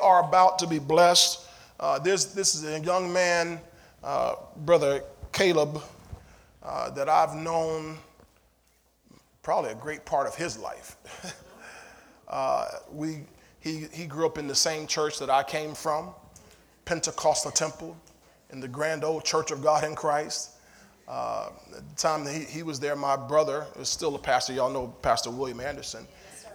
are about to be blessed. Uh, this, this is a young man, uh, Brother Caleb, uh, that I've known probably a great part of his life. Uh, we, he, he grew up in the same church that I came from, Pentecostal Temple, in the grand old Church of God in Christ. Uh, at the time that he, he was there, my brother was still a pastor. Y'all know Pastor William Anderson.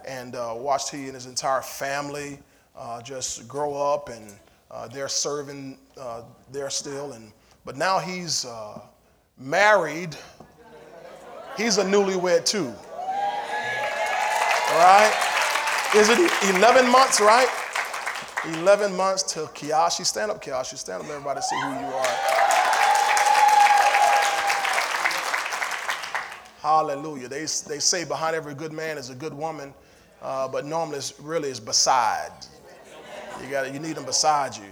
And uh, watched he and his entire family uh, just grow up, and uh, they're serving uh, there still. And, but now he's uh, married. He's a newlywed too. All right? Is it 11 months, right? 11 months till Kiyoshi. Stand up, Kiyoshi. Stand up, everybody, see who you are. Hallelujah. They, they say behind every good man is a good woman, uh, but normally it's really is beside. You got you need them beside you.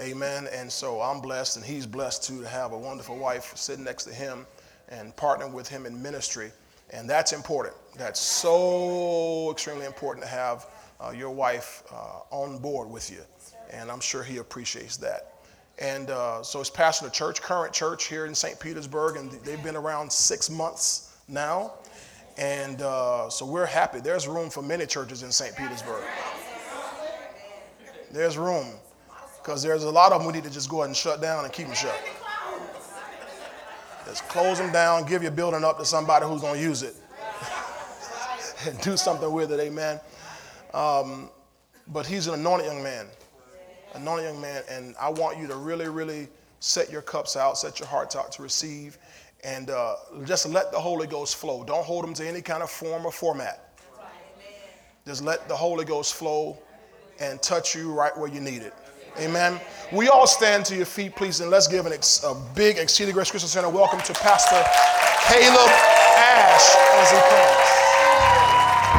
Amen. And so I'm blessed, and he's blessed too to have a wonderful wife sitting next to him and partnering with him in ministry. And that's important. That's so extremely important to have uh, your wife uh, on board with you. And I'm sure he appreciates that. And uh, so he's pastoring a church, current church here in St. Petersburg, and they've been around six months now. And uh, so we're happy. There's room for many churches in St. Petersburg. There's room. Because there's a lot of them we need to just go ahead and shut down and keep them shut. Just close them down, give your building up to somebody who's going to use it and do something with it, amen. Um, but he's an anointed young man, anointed young man, and I want you to really, really set your cups out, set your hearts out to receive, and uh, just let the Holy Ghost flow. Don't hold them to any kind of form or format. Just let the Holy Ghost flow and touch you right where you need it. Amen. We all stand to your feet, please, and let's give an ex- a big Exceeding Grace Christian Center welcome to Pastor Caleb Ash as he comes.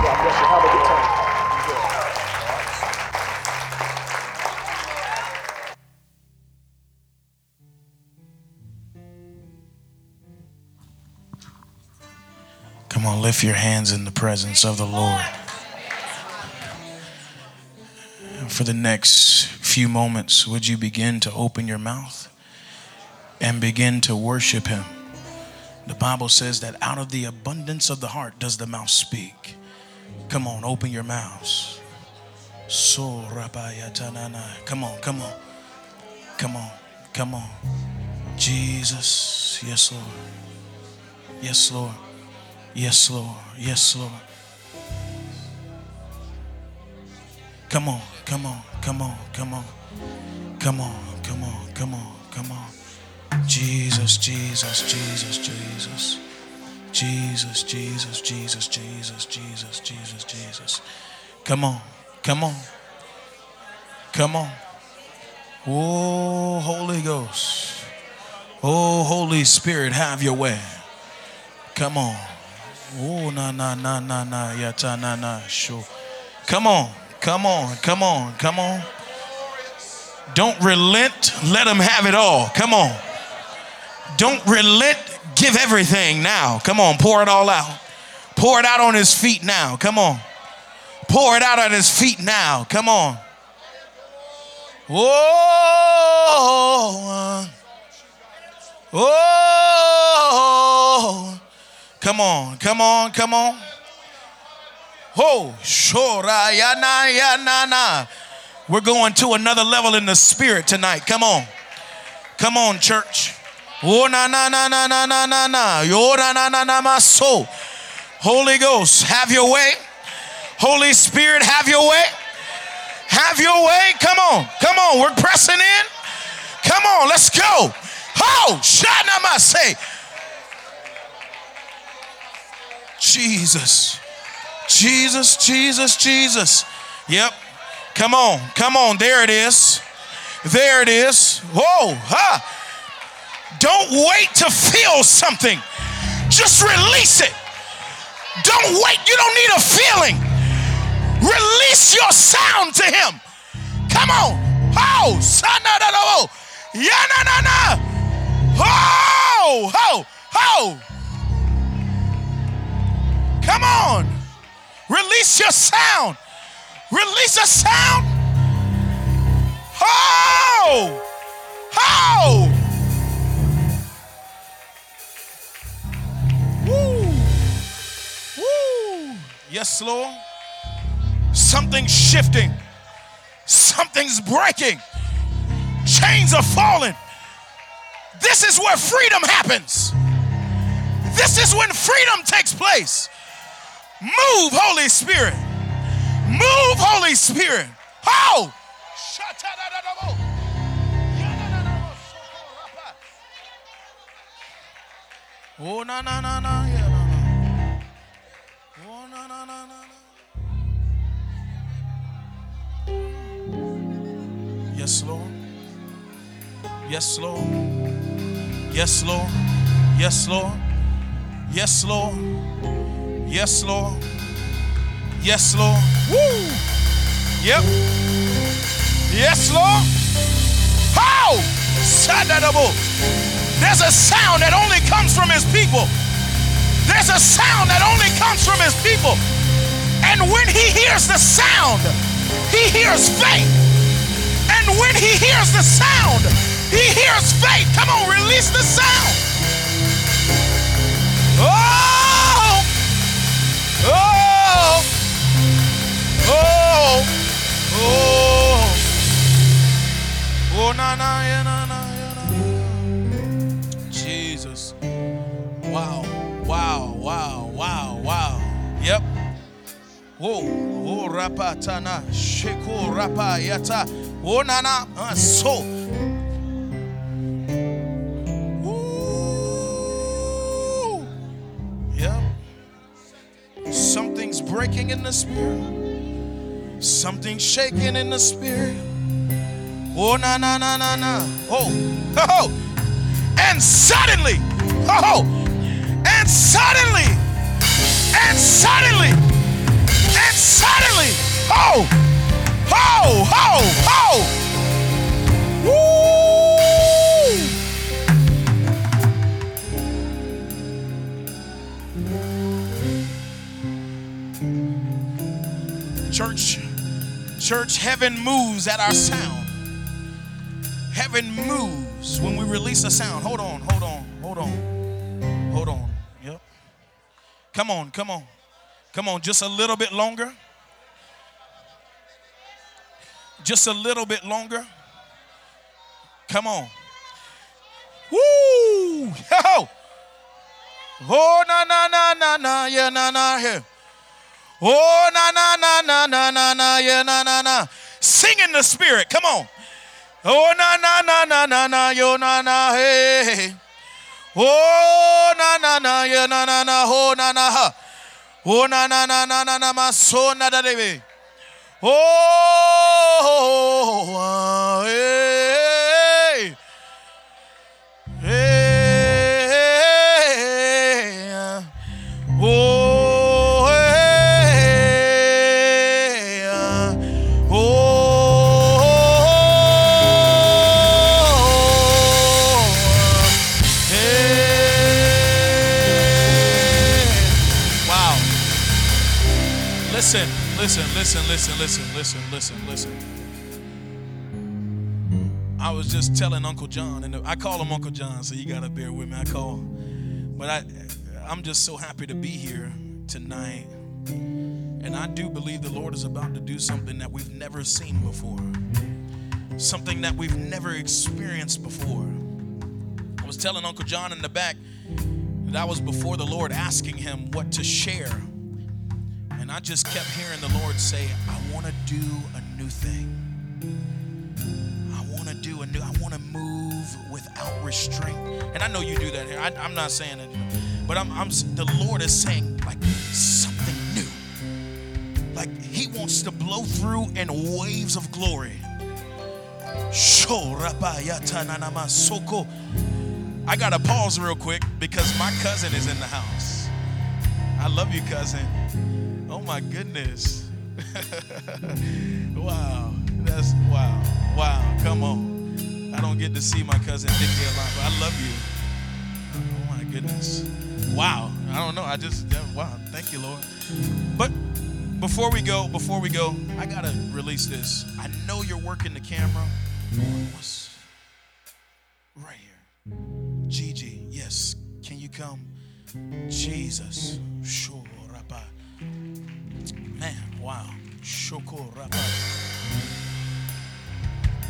God bless you. Have a good time. Come on, lift your hands in the presence of the Lord. For the next few moments, would you begin to open your mouth and begin to worship Him? The Bible says that out of the abundance of the heart does the mouth speak. Come on, open your mouths. So Come on, come on. Come on, come on. Jesus, yes, Lord. Yes, Lord. Yes, Lord. Yes, Lord. Come on, come on, come on, come on. Come on, come on, come on, come on. Jesus, Jesus, Jesus, Jesus. Jesus, Jesus, Jesus, Jesus, Jesus, Jesus, Jesus. Come on, come on. Come on. Oh, Holy Ghost. Oh, Holy Spirit, have your way. Come on. Oh, na, na, na, na, na, yata, na, na, sure. Come on, come on, come on, come on. Don't relent, let him have it all. Come on. Don't relent, give everything now. Come on, pour it all out. Pour it out on his feet now. Come on. Pour it out on his feet now. Come on. Whoa. Oh. Come on, come on, come on. Oh, shora ya na ya na na. We're going to another level in the spirit tonight. Come on. Come on, church. Oh na na na na na na na na. Yo na na na na my soul. Holy Ghost, have your way. Holy Spirit, have your way. Have your way. Come on. Come on. We're pressing in. Come on. Let's go. Oh, Shana say. Jesus. Jesus, Jesus, Jesus. Yep. Come on. Come on. There it is. There it is. Whoa. Ha. Don't wait to feel something. Just release it. Don't wait. You don't need a feeling. Release your sound to him. Come on. Oh, sanadado. Yanana. Oh, oh, oh. Come on. Release your sound. Release a sound. Oh! Oh! Woo! Woo! Yes, Lord. Something's shifting. Something's breaking. Chains are falling. This is where freedom happens. This is when freedom takes place. Move, Holy Spirit. Move, Holy Spirit. How? Oh, na na na na, yeah, na na. Oh, na na na na na. Yes, Lord. Yes, Lord. Yes, Lord. Yes, Lord. Yes, Lord. Yes, Lord. Yes, Lord. Woo! Yep. Yes, Lord. How? There's a sound that only comes from his people. There's a sound that only comes from his people. And when he hears the sound, he hears faith. And when he hears the sound, he hears faith. Come on, release the sound. Oh! Oh! Oh! Oh! Oh, na na, na na, na. Jesus. Wow. Wow. Wow. Wow. Wow. Yep. Oh, rapa tana. Sheko rapa yata. Oh, na na. Uh, so. Breaking in the spirit. Something shaking in the spirit. Oh, na na na na na. Oh, oh, and suddenly, oh, and suddenly, and suddenly, and suddenly, oh, oh, oh, oh. Church, church, heaven moves at our sound. Heaven moves when we release a sound. Hold on, hold on, hold on, hold on. Yep. Come on, come on, come on. Just a little bit longer. Just a little bit longer. Come on. Woo! Yo! Oh na na na na na yeah na na here. Oh na na na na na na na yeah na na na. Sing in the spirit. Come on. Oh na na na na na na yo na na hey. Oh na na na yeah na na na ho na na ha. Oh na na na na na na ma so na da de. Oh ah, hey. Listen, listen, listen, listen, listen. I was just telling Uncle John, and I call him Uncle John, so you gotta bear with me. I call, but I, I'm just so happy to be here tonight, and I do believe the Lord is about to do something that we've never seen before, something that we've never experienced before. I was telling Uncle John in the back that I was before the Lord asking him what to share, and I just kept hearing the Lord say, "I want to do a new thing." I want to do a new, I want to move without restraint. And I know you do that here. I, am not saying it, but I'm, I'm, the Lord is saying like something new. Like He wants to blow through in waves of glory. I got to pause real quick because my cousin is in the house. I love you, cousin. Oh my goodness. wow. That's wow. Wow. Come on. I don't get to see my cousin Dickie a lot, but I love you. Oh my goodness. Wow. I don't know. I just yeah, wow. Thank you, Lord. But before we go, before we go, I gotta release this. I know you're working the camera. What's right here? Gigi, yes. Can you come? Jesus.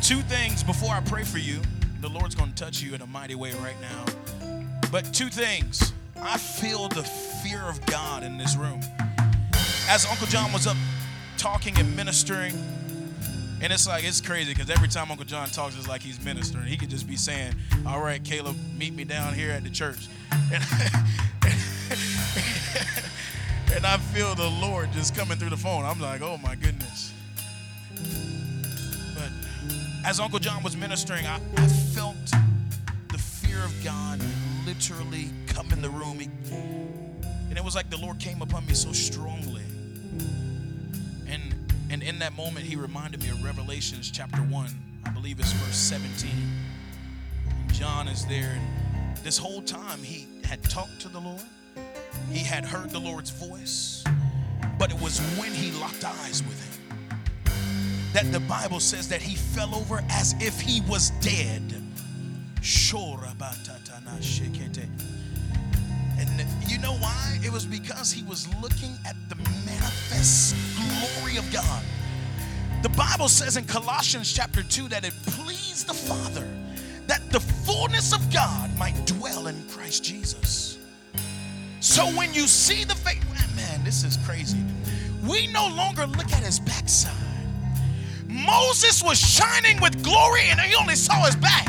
Two things before I pray for you. The Lord's going to touch you in a mighty way right now. But two things. I feel the fear of God in this room. As Uncle John was up talking and ministering, and it's like, it's crazy because every time Uncle John talks, it's like he's ministering. He could just be saying, All right, Caleb, meet me down here at the church. And, and I feel the Lord just coming through the phone. I'm like, Oh my goodness. But as Uncle John was ministering, I, I felt the fear of God literally come in the room. And it was like the Lord came upon me so strongly. And and in that moment, he reminded me of Revelations chapter 1. I believe it's verse 17. John is there, and this whole time he had talked to the Lord, he had heard the Lord's voice, but it was when he locked eyes with him that the Bible says that he fell over as if he was dead. And you know why? It was because he was looking at the manifest glory of God. The Bible says in Colossians chapter 2 that it pleased the Father that the fullness of God might dwell in Christ Jesus. So when you see the face, ah, man, this is crazy. We no longer look at his backside. Moses was shining with glory and he only saw his back.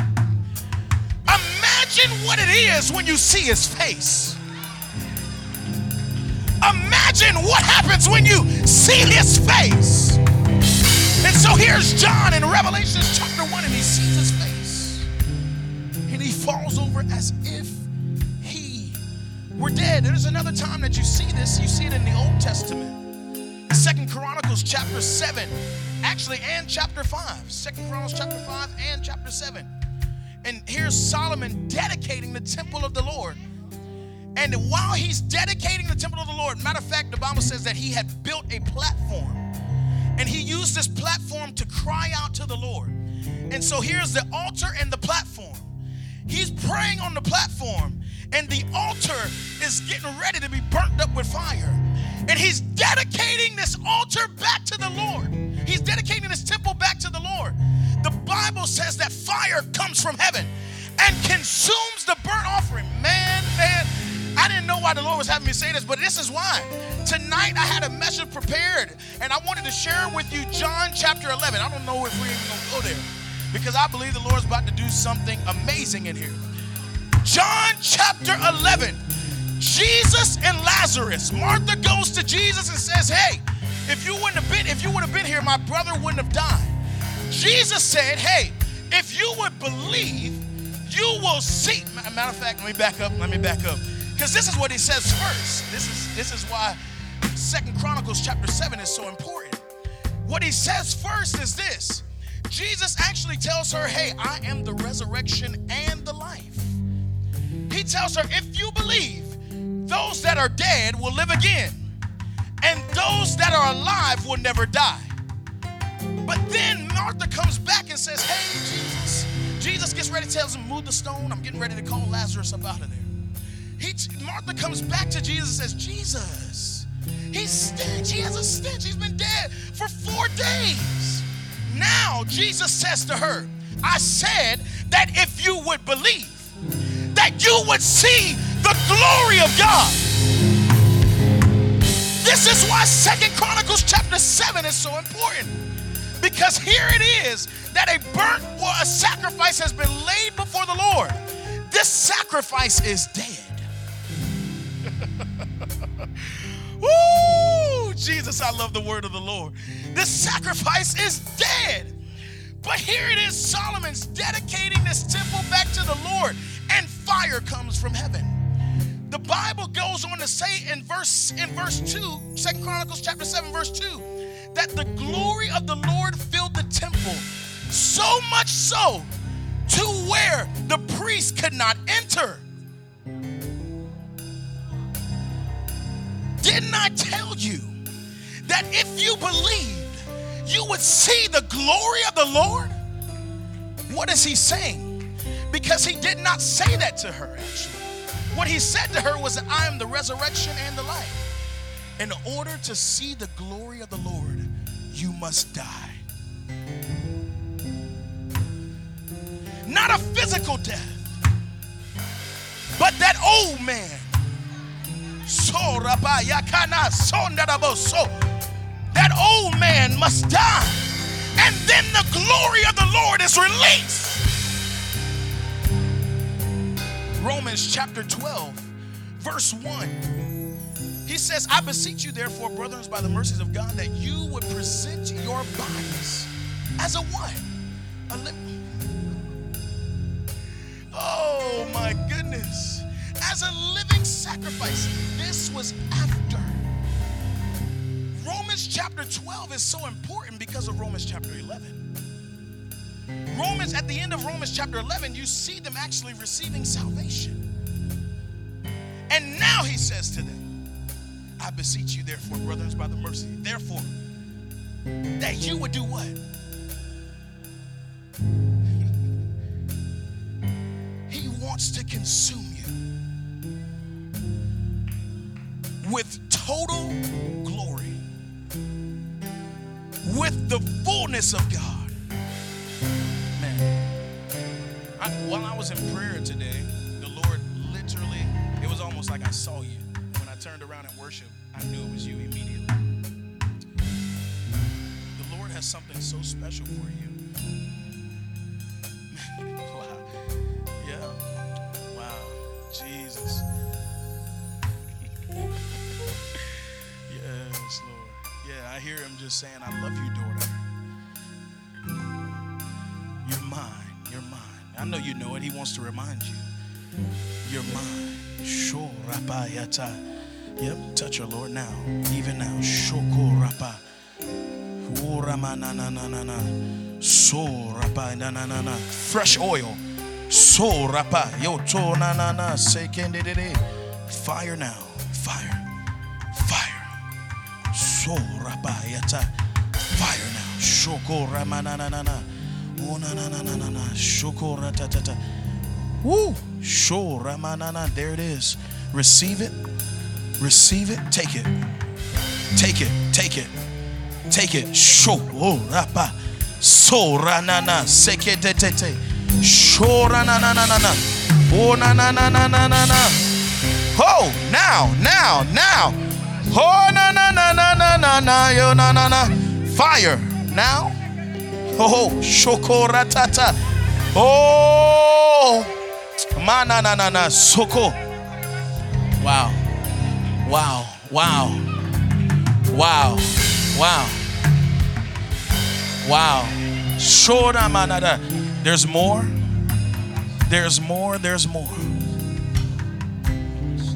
Imagine what it is when you see his face. Imagine what happens when you see his face. And so here's John in Revelation chapter 1, and he sees his face. And he falls over as if were dead. There's another time that you see this, you see it in the Old Testament. Second Chronicles chapter 7, actually, and chapter 5. Second Chronicles chapter 5 and chapter 7. And here's Solomon dedicating the temple of the Lord. And while he's dedicating the temple of the Lord, matter of fact, the Bible says that he had built a platform. And he used this platform to cry out to the Lord. And so here's the altar and the platform. He's praying on the platform, and the altar is getting ready to be burnt up with fire. And he's dedicating this altar back to the Lord. He's dedicating this temple back to the Lord. The Bible says that fire comes from heaven and consumes the burnt offering. Man, man, I didn't know why the Lord was having me say this, but this is why. Tonight I had a message prepared and I wanted to share with you John chapter 11. I don't know if we're even going to go there because I believe the Lord's about to do something amazing in here. John chapter 11. Jesus and Lazarus. Martha goes to Jesus and says, Hey, if you wouldn't have been, if you would have been here, my brother wouldn't have died. Jesus said, Hey, if you would believe, you will see. Matter of fact, let me back up. Let me back up. Because this is what he says first. This is this is why Second Chronicles chapter 7 is so important. What he says first is this. Jesus actually tells her, Hey, I am the resurrection and the life. He tells her, If you believe, those that are dead will live again, and those that are alive will never die. But then Martha comes back and says, Hey, Jesus. Jesus gets ready, tells him, Move the stone. I'm getting ready to call Lazarus up out of there. He, Martha comes back to Jesus and says, Jesus, he's stench. He has a stench. He's been dead for four days. Now, Jesus says to her, I said that if you would believe, that you would see the glory of God. This is why Second Chronicles chapter 7 is so important. Because here it is that a burnt or a sacrifice has been laid before the Lord. This sacrifice is dead. Woo! Jesus, I love the word of the Lord. This sacrifice is dead. But here it is Solomon's dedicating this temple back to the Lord, fire comes from heaven. The Bible goes on to say in verse in verse 2, Second Chronicles chapter 7, verse 2, that the glory of the Lord filled the temple, so much so to where the priest could not enter. Didn't I tell you that if you believed, you would see the glory of the Lord? What is he saying? Because he did not say that to her, actually. What he said to her was that I am the resurrection and the life. In order to see the glory of the Lord, you must die. Not a physical death, but that old man. That old man must die. And then the glory of the Lord is released. Romans chapter 12, verse 1. He says, I beseech you, therefore, brothers, by the mercies of God, that you would present your bodies as a what? A living. Oh my goodness. As a living sacrifice. This was after. Romans chapter 12 is so important because of Romans chapter 11. Romans, at the end of Romans chapter 11, you see them actually receiving salvation. And now he says to them, I beseech you, therefore, brothers, by the mercy, therefore, that you would do what? he wants to consume you with total glory, with the fullness of God. I, while I was in prayer today, the Lord literally, it was almost like I saw you. When I turned around and worshiped, I knew it was you immediately. The Lord has something so special for you. wow. Yeah. Wow. Jesus. yes, Lord. Yeah, I hear him just saying, I love you, daughter. I know you know it. He wants to remind you. You're mine. Rabayata. Yep, touch her, Lord, now. Even now. Shoko Rapa. So Rapa na na na na. Fresh oil. So Rapa. Yo to na na na. Fire now. Fire. Fire. So Rapa yata. Fire now. Shoko Rama na na na na. Oh, na na na na na. Shokora ta ta ta. Woo! Shora manana. There it is. Receive it. Receive it. Take it. Take it. Take it. Take it. Sho. Oh, rapa. So ra na na. Seke te te te. Shora na na na na. Oh, na na na na na na na. Oh, now, now, now. Oh, na na na na na na na. Yo, na na na. Fire. Now. Oh, shokoratata. Oh, mana na na na soko. Wow, wow, wow, wow, wow, wow. Shora manada. There's more. There's more. There's more.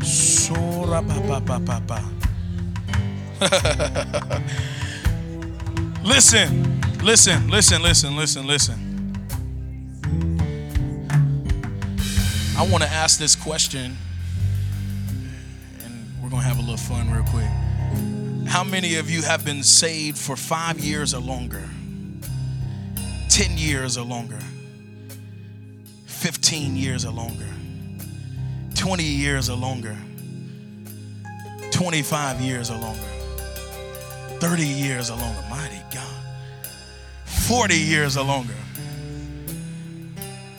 Sora pa pa pa pa. Listen. Listen, listen, listen, listen, listen. I want to ask this question, and we're going to have a little fun real quick. How many of you have been saved for five years or longer? 10 years or longer? 15 years or longer? 20 years or longer? 25 years or longer? 30 years or longer? Mighty God. 40 years or longer,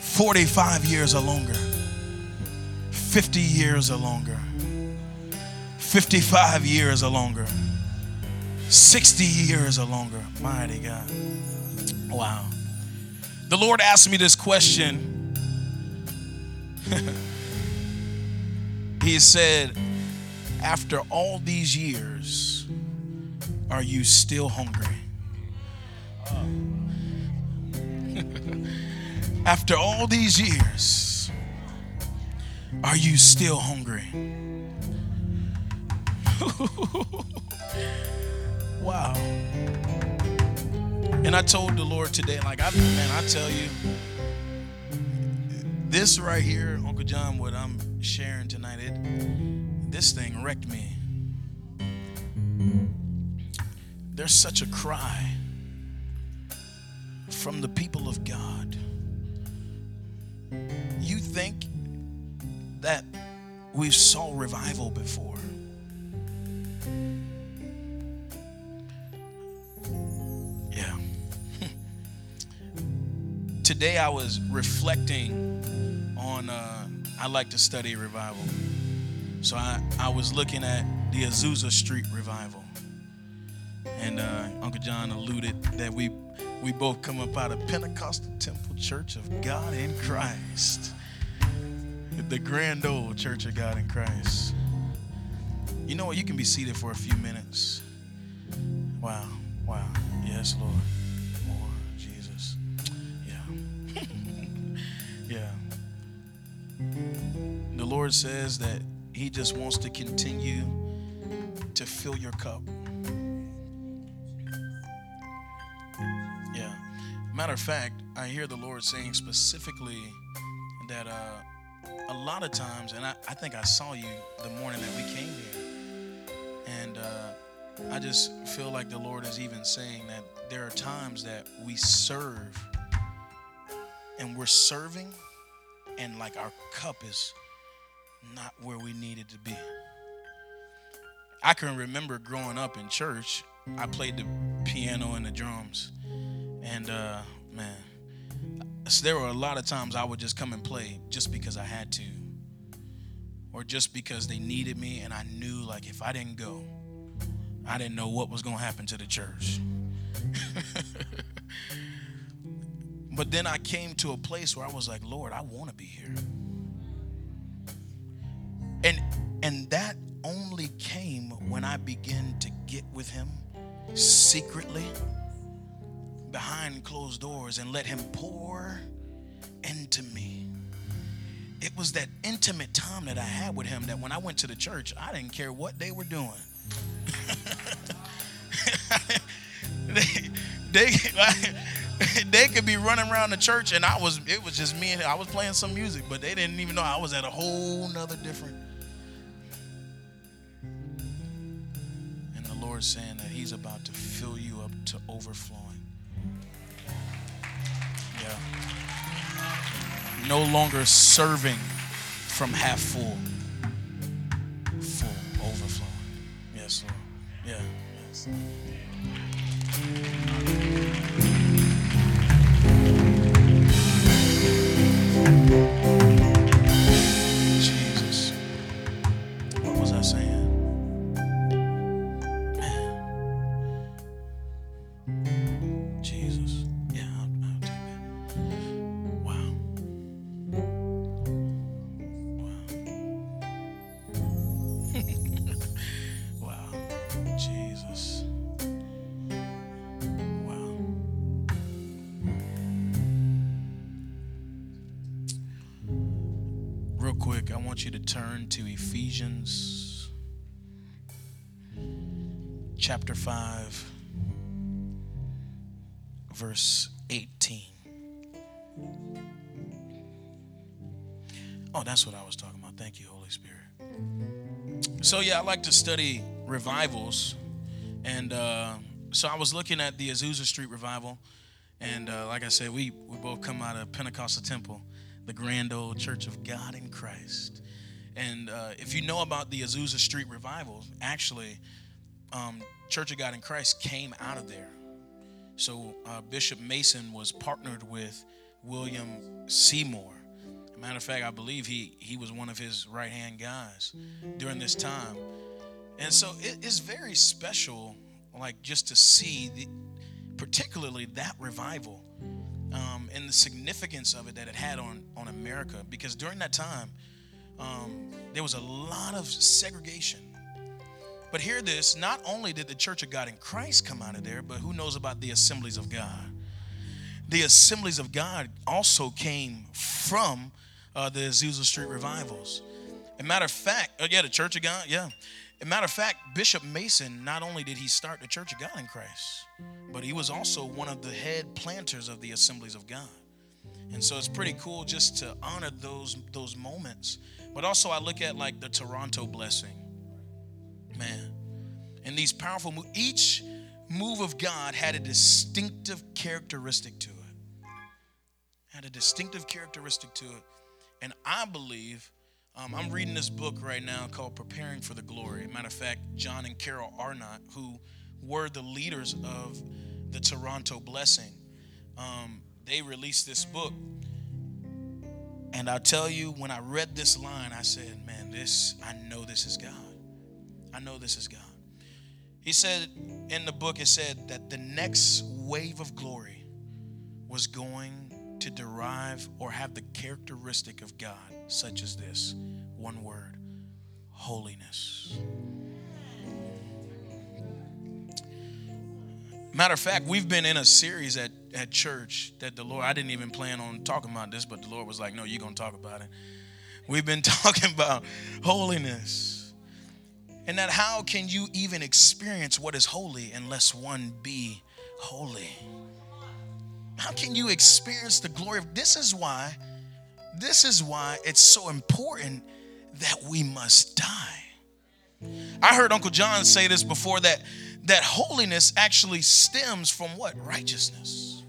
45 years or longer, 50 years or longer, 55 years or longer, 60 years or longer. Mighty God. Wow. The Lord asked me this question. he said, After all these years, are you still hungry? After all these years, are you still hungry? wow. And I told the Lord today, like, I, man, I tell you, this right here, Uncle John, what I'm sharing tonight, it, this thing wrecked me. There's such a cry from the people of God. You think that we saw revival before. Yeah. Today I was reflecting on, uh, I like to study revival. So I, I was looking at the Azusa Street revival. And uh, Uncle John alluded that we we both come up out of Pentecostal Temple Church of God in Christ, the grand old Church of God in Christ. You know what? You can be seated for a few minutes. Wow, wow. Yes, Lord. More Jesus. Yeah. yeah. The Lord says that He just wants to continue to fill your cup. Matter of fact, I hear the Lord saying specifically that uh, a lot of times, and I, I think I saw you the morning that we came here, and uh, I just feel like the Lord is even saying that there are times that we serve and we're serving, and like our cup is not where we needed to be. I can remember growing up in church, I played the piano and the drums. And uh, man, so there were a lot of times I would just come and play just because I had to, or just because they needed me, and I knew like if I didn't go, I didn't know what was going to happen to the church. but then I came to a place where I was like, Lord, I want to be here. And and that only came when I began to get with him secretly behind closed doors and let him pour into me. It was that intimate time that I had with him that when I went to the church, I didn't care what they were doing. they, they, they could be running around the church and I was it was just me and I was playing some music, but they didn't even know I was at a whole nother different. And the Lord's saying that He's about to fill you up to overflowing. Yeah. No longer serving from half full. Full overflowing. Yes, Lord. Yeah. Yes. I want you to turn to Ephesians chapter 5, verse 18. Oh, that's what I was talking about. Thank you, Holy Spirit. So, yeah, I like to study revivals. And uh, so I was looking at the Azusa Street revival. And uh, like I said, we, we both come out of Pentecostal Temple, the grand old church of God in Christ. And uh, if you know about the Azusa Street revival, actually, um, Church of God in Christ came out of there. So uh, Bishop Mason was partnered with William Seymour. Matter of fact, I believe he he was one of his right hand guys during this time, and so it is very special, like just to see the, particularly that revival um, and the significance of it that it had on on America, because during that time um, there was a lot of segregation. But hear this: not only did the Church of God in Christ come out of there, but who knows about the Assemblies of God? The Assemblies of God also came from uh, the Azusa Street revivals. A matter of fact, oh yeah, the Church of God, yeah. A matter of fact, Bishop Mason, not only did he start the Church of God in Christ, but he was also one of the head planters of the Assemblies of God. And so it's pretty cool just to honor those those moments. But also I look at like the Toronto blessing. Man. And these powerful each move of God had a distinctive characteristic to it. Had a distinctive characteristic to it. And I believe, um, I'm reading this book right now called Preparing for the Glory. Matter of fact, John and Carol Arnott, who were the leaders of the Toronto Blessing, um, they released this book. And I'll tell you, when I read this line, I said, man, this, I know this is God. I know this is God. He said in the book, it said that the next wave of glory was going to derive or have the characteristic of God, such as this one word holiness. Matter of fact, we've been in a series at, at church that the Lord, I didn't even plan on talking about this, but the Lord was like, no, you're going to talk about it. We've been talking about holiness. And that how can you even experience what is holy unless one be holy? How can you experience the glory of this is why this is why it's so important that we must die. I heard Uncle John say this before that that holiness actually stems from what? Righteousness.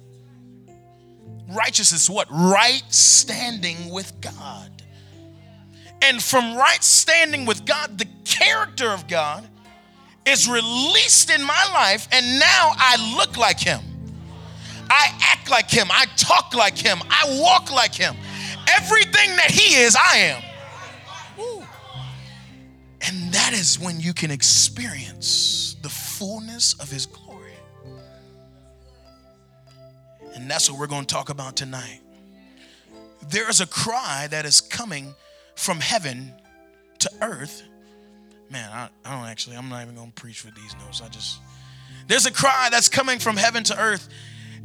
Righteousness, what? Right standing with God. And from right standing with God, the character of God is released in my life, and now I look like Him. I act like Him. I talk like Him. I walk like Him. Everything that He is, I am. Woo. And that is when you can experience the fullness of His glory. And that's what we're going to talk about tonight. There is a cry that is coming from heaven to earth. Man, I, I don't actually, I'm not even going to preach with these notes. I just, there's a cry that's coming from heaven to earth.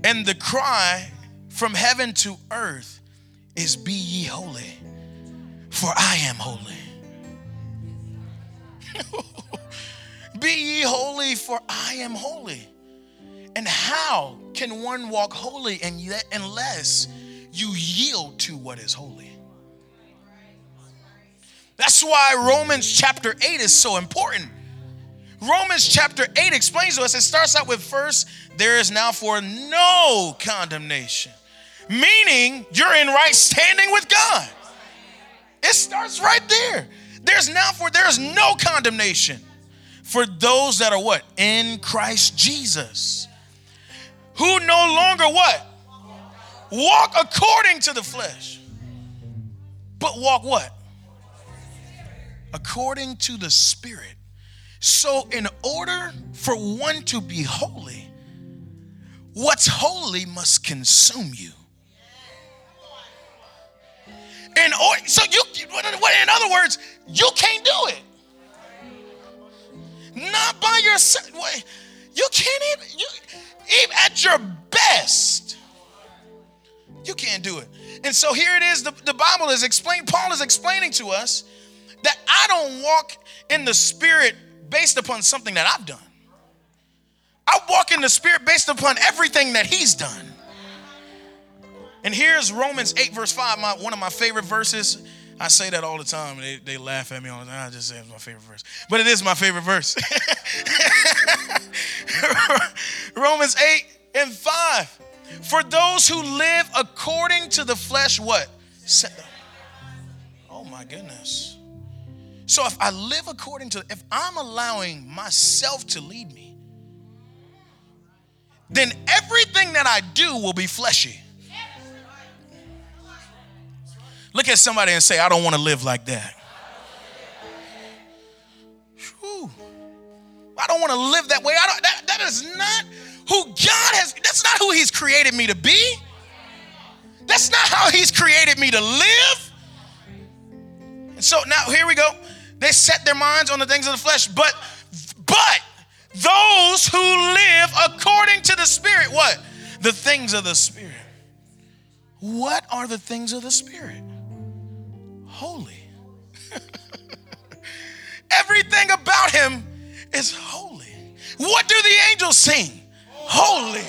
And the cry from heaven to earth is Be ye holy, for I am holy. Be ye holy, for I am holy. And how can one walk holy and yet unless you yield to what is holy? That's why Romans chapter 8 is so important. Romans chapter 8 explains to us, it starts out with first, there is now for no condemnation, meaning you're in right standing with God. It starts right there. There's now for there is no condemnation for those that are what? In Christ Jesus. Who no longer what? Walk according to the flesh. But walk what? According to the Spirit. So, in order for one to be holy, what's holy must consume you. In order, so you, in other words, you can't do it. Not by yourself. You can't even, you, even at your best, you can't do it. And so here it is. The, the Bible is explained, Paul is explaining to us that I don't walk in the spirit based upon something that I've done. I walk in the spirit based upon everything that he's done. And here's Romans 8, verse 5, my, one of my favorite verses. I say that all the time. They, they laugh at me all the time. I just say it's my favorite verse. But it is my favorite verse. Romans 8 and 5. For those who live according to the flesh, what? Oh my goodness. So if I live according to, if I'm allowing myself to lead me, then everything that I do will be fleshy. Look at somebody and say, I don't want to live like that. Whew. I don't want to live that way. I don't, that, that is not who God has, that's not who He's created me to be. That's not how He's created me to live. And so now here we go. They set their minds on the things of the flesh, but but those who live according to the Spirit, what? The things of the Spirit. What are the things of the Spirit? Holy. Everything about him is holy. What do the angels sing? Holy.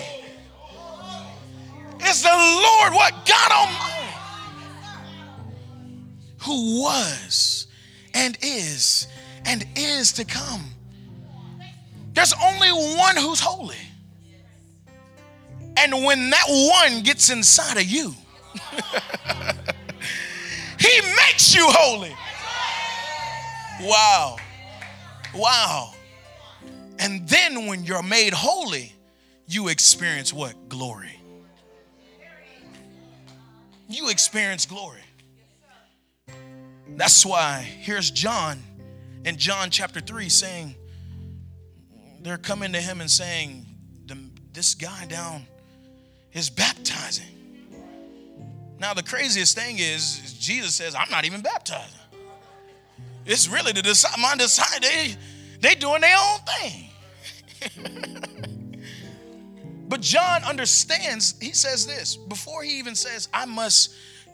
Is the Lord what? God Almighty. Who was and is and is to come. There's only one who's holy. And when that one gets inside of you, he makes you holy. Wow. Wow. And then when you're made holy, you experience what? Glory. you experience glory. That's why here's John in John chapter 3 saying, they're coming to him and saying, This guy down is baptizing. Now, the craziest thing is, Jesus says, I'm not even baptizing. It's really the disciples, my disciples, they, they doing their own thing. but John understands, he says this, before he even says, I must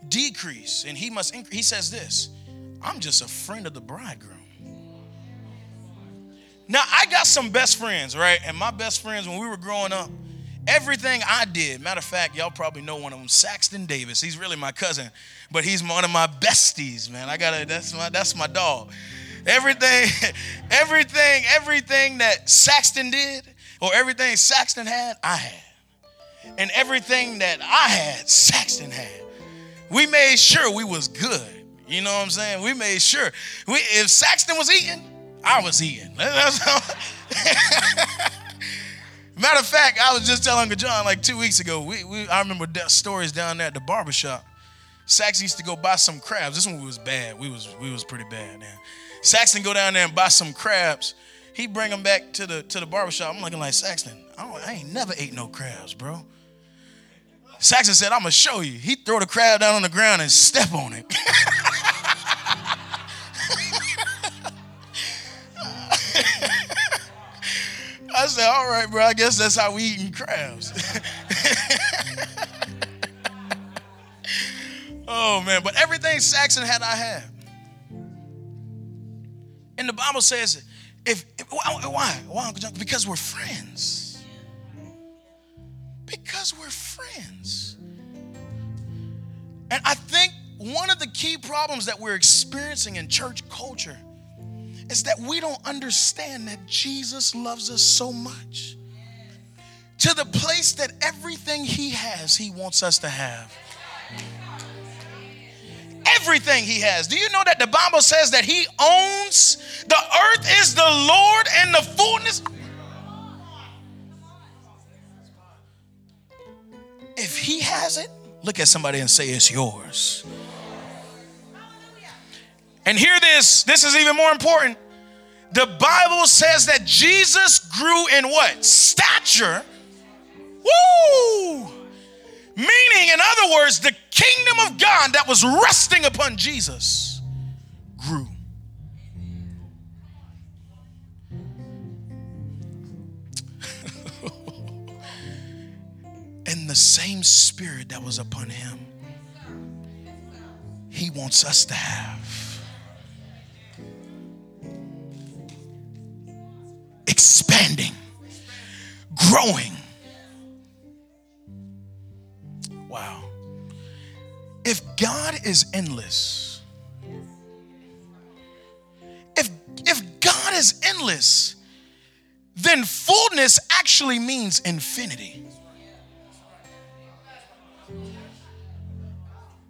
decrease and he must increase, he says this, I'm just a friend of the bridegroom. Now, I got some best friends, right? And my best friends, when we were growing up, everything I did, matter of fact, y'all probably know one of them, Saxton Davis. He's really my cousin, but he's one of my besties, man. I gotta, that's my, that's my dog. Everything, everything, everything that Saxton did, or everything Saxton had, I had. And everything that I had, Saxton had. We made sure we was good. You know what I'm saying? We made sure. We, if Saxton was eating, I was eating. Matter of fact, I was just telling Uncle John like two weeks ago. We, we I remember stories down there at the barbershop. Saxton used to go buy some crabs. This one was bad. We was we was pretty bad man. Saxton go down there and buy some crabs. He bring them back to the to the barbershop. I'm looking like Saxton. I, I ain't never ate no crabs, bro. Saxton said, "I'm gonna show you." He throw the crab down on the ground and step on it. I said, all right, bro, I guess that's how we eating crabs. oh man, but everything Saxton had, I had. And the Bible says, if, if why? Why? Because we're friends. Because we're friends. And I think one of the key problems that we're experiencing in church culture is that we don't understand that Jesus loves us so much to the place that everything he has, he wants us to have. Everything he has. Do you know that the Bible says that he owns the earth is the Lord and the fullness? He has it, look at somebody and say, It's yours. And hear this this is even more important. The Bible says that Jesus grew in what? Stature. Woo! Meaning, in other words, the kingdom of God that was resting upon Jesus grew. And the same spirit that was upon him, he wants us to have. expanding, growing. Wow. If God is endless, if, if God is endless, then fullness actually means infinity.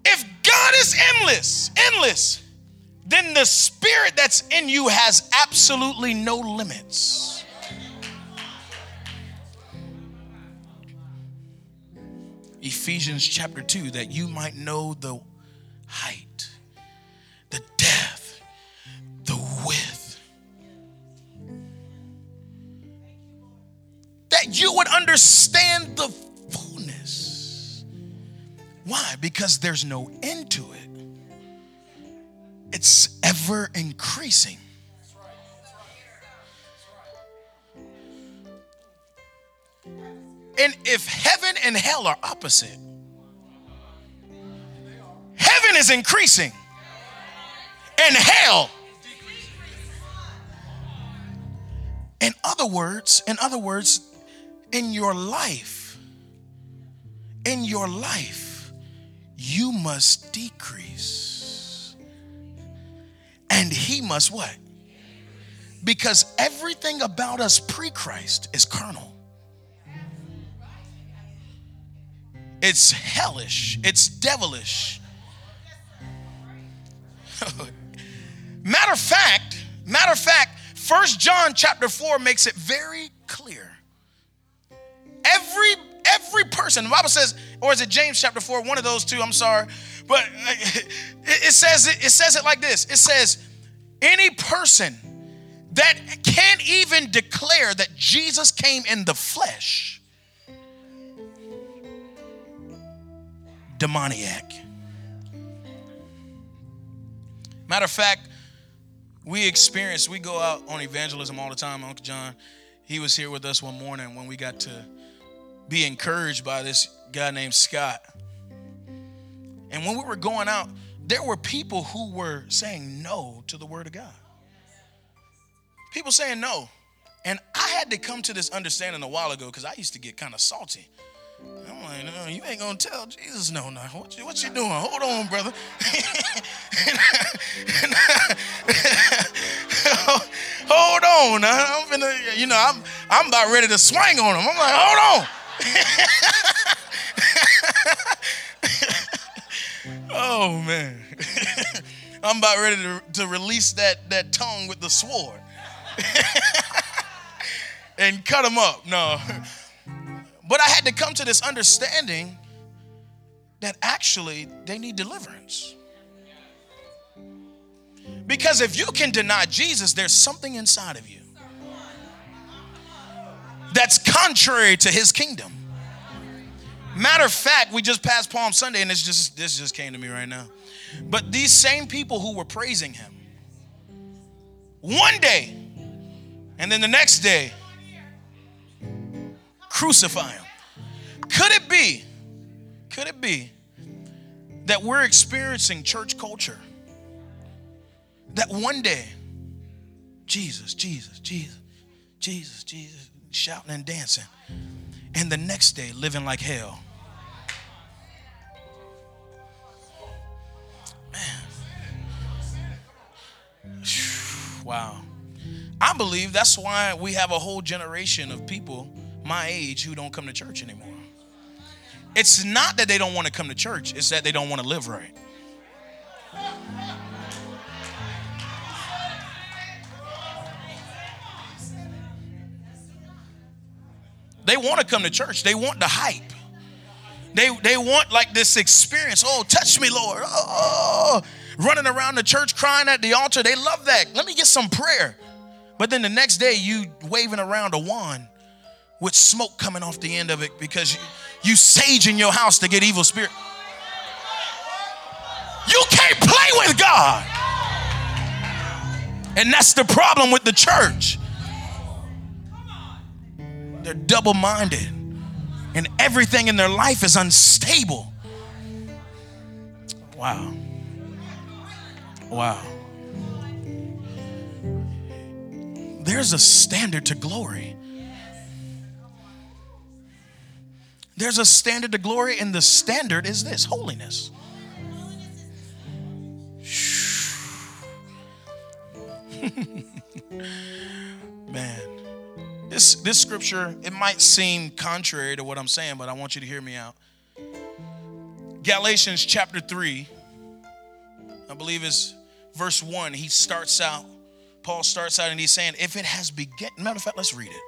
If God is endless, endless, then the spirit that's in you has absolutely no limits. Ephesians chapter 2 that you might know the height, the depth, the width. That you would understand the. Why? Because there's no end to it, it's ever increasing. And if heaven and hell are opposite, heaven is increasing and hell. In other words, in other words, in your life, in your life, you must decrease. And he must what? Because everything about us pre Christ is carnal. It's hellish. It's devilish. matter of fact, matter of fact, First John chapter 4 makes it very clear. Every every person, the Bible says, or is it James chapter 4, one of those two, I'm sorry. But it says it, says it like this. It says, any person that can't even declare that Jesus came in the flesh, demoniac. Matter of fact, we experience, we go out on evangelism all the time. Uncle John, he was here with us one morning when we got to be encouraged by this guy named Scott. And when we were going out, there were people who were saying no to the word of God. People saying no. And I had to come to this understanding a while ago because I used to get kind of salty. I'm like, no, you ain't gonna tell Jesus no now. What you, what you doing? Hold on, brother. hold on. I'm finna, you know, I'm I'm about ready to swing on him. I'm like, hold on. oh man. I'm about ready to, to release that, that tongue with the sword and cut him up. No. But I had to come to this understanding that actually they need deliverance. Because if you can deny Jesus, there's something inside of you that's contrary to his kingdom. Matter of fact, we just passed Palm Sunday, and this just this just came to me right now. But these same people who were praising him, one day, and then the next day, crucify him. Could it be, could it be that we're experiencing church culture? That one day, Jesus, Jesus, Jesus, Jesus, Jesus, shouting and dancing, and the next day living like hell. Man. Wow. I believe that's why we have a whole generation of people my age who don't come to church anymore. It's not that they don't want to come to church, it's that they don't want to live right. They want to come to church. They want the hype. They, they want like this experience. Oh, touch me, Lord. Oh, oh, oh, running around the church crying at the altar. They love that. Let me get some prayer. But then the next day, you waving around a wand with smoke coming off the end of it because you, you sage in your house to get evil spirit. You can't play with God. And that's the problem with the church. They're double minded, and everything in their life is unstable. Wow. Wow. There's a standard to glory. There's a standard to glory, and the standard is this holiness. Man, this, this scripture, it might seem contrary to what I'm saying, but I want you to hear me out. Galatians chapter 3, I believe is verse 1. He starts out, Paul starts out and he's saying, if it has begun, matter of fact, let's read it.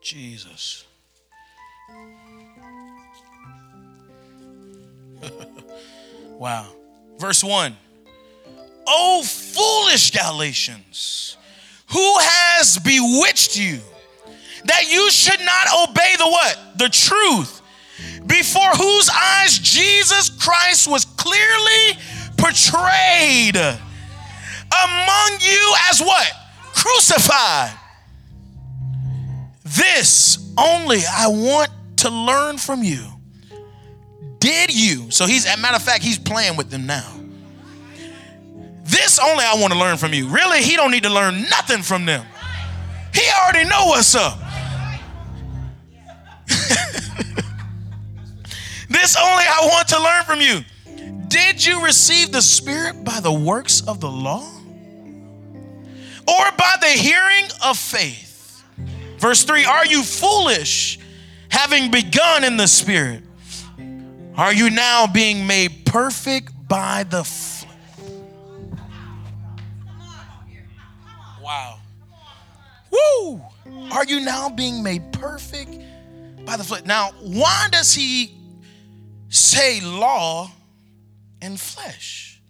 Jesus. wow. Verse 1. Oh, foolish Galatians, who has bewitched you that you should not obey the what? The truth, before whose eyes Jesus Christ was clearly portrayed among you as what? Crucified. This only I want to learn from you. Did you? So he's, a matter of fact, he's playing with them now. This only I want to learn from you. Really, he don't need to learn nothing from them. He already know what's up. this only I want to learn from you. Did you receive the Spirit by the works of the law? Or by the hearing of faith? Verse 3 Are you foolish, having begun in the Spirit? Are you now being made perfect by the Woo! Are you now being made perfect by the flesh? Now, why does he say law and flesh?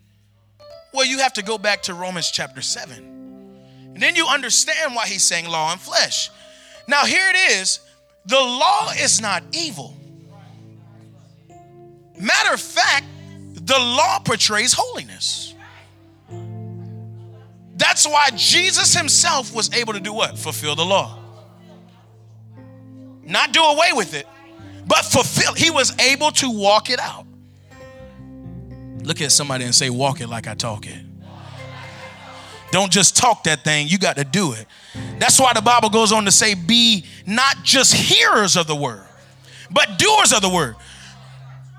Well, you have to go back to Romans chapter 7. And then you understand why he's saying law and flesh. Now, here it is the law is not evil. Matter of fact, the law portrays holiness. That's why Jesus himself was able to do what? Fulfill the law. Not do away with it, but fulfill. He was able to walk it out. Look at somebody and say, Walk it like I talk it. Don't just talk that thing, you got to do it. That's why the Bible goes on to say, Be not just hearers of the word, but doers of the word.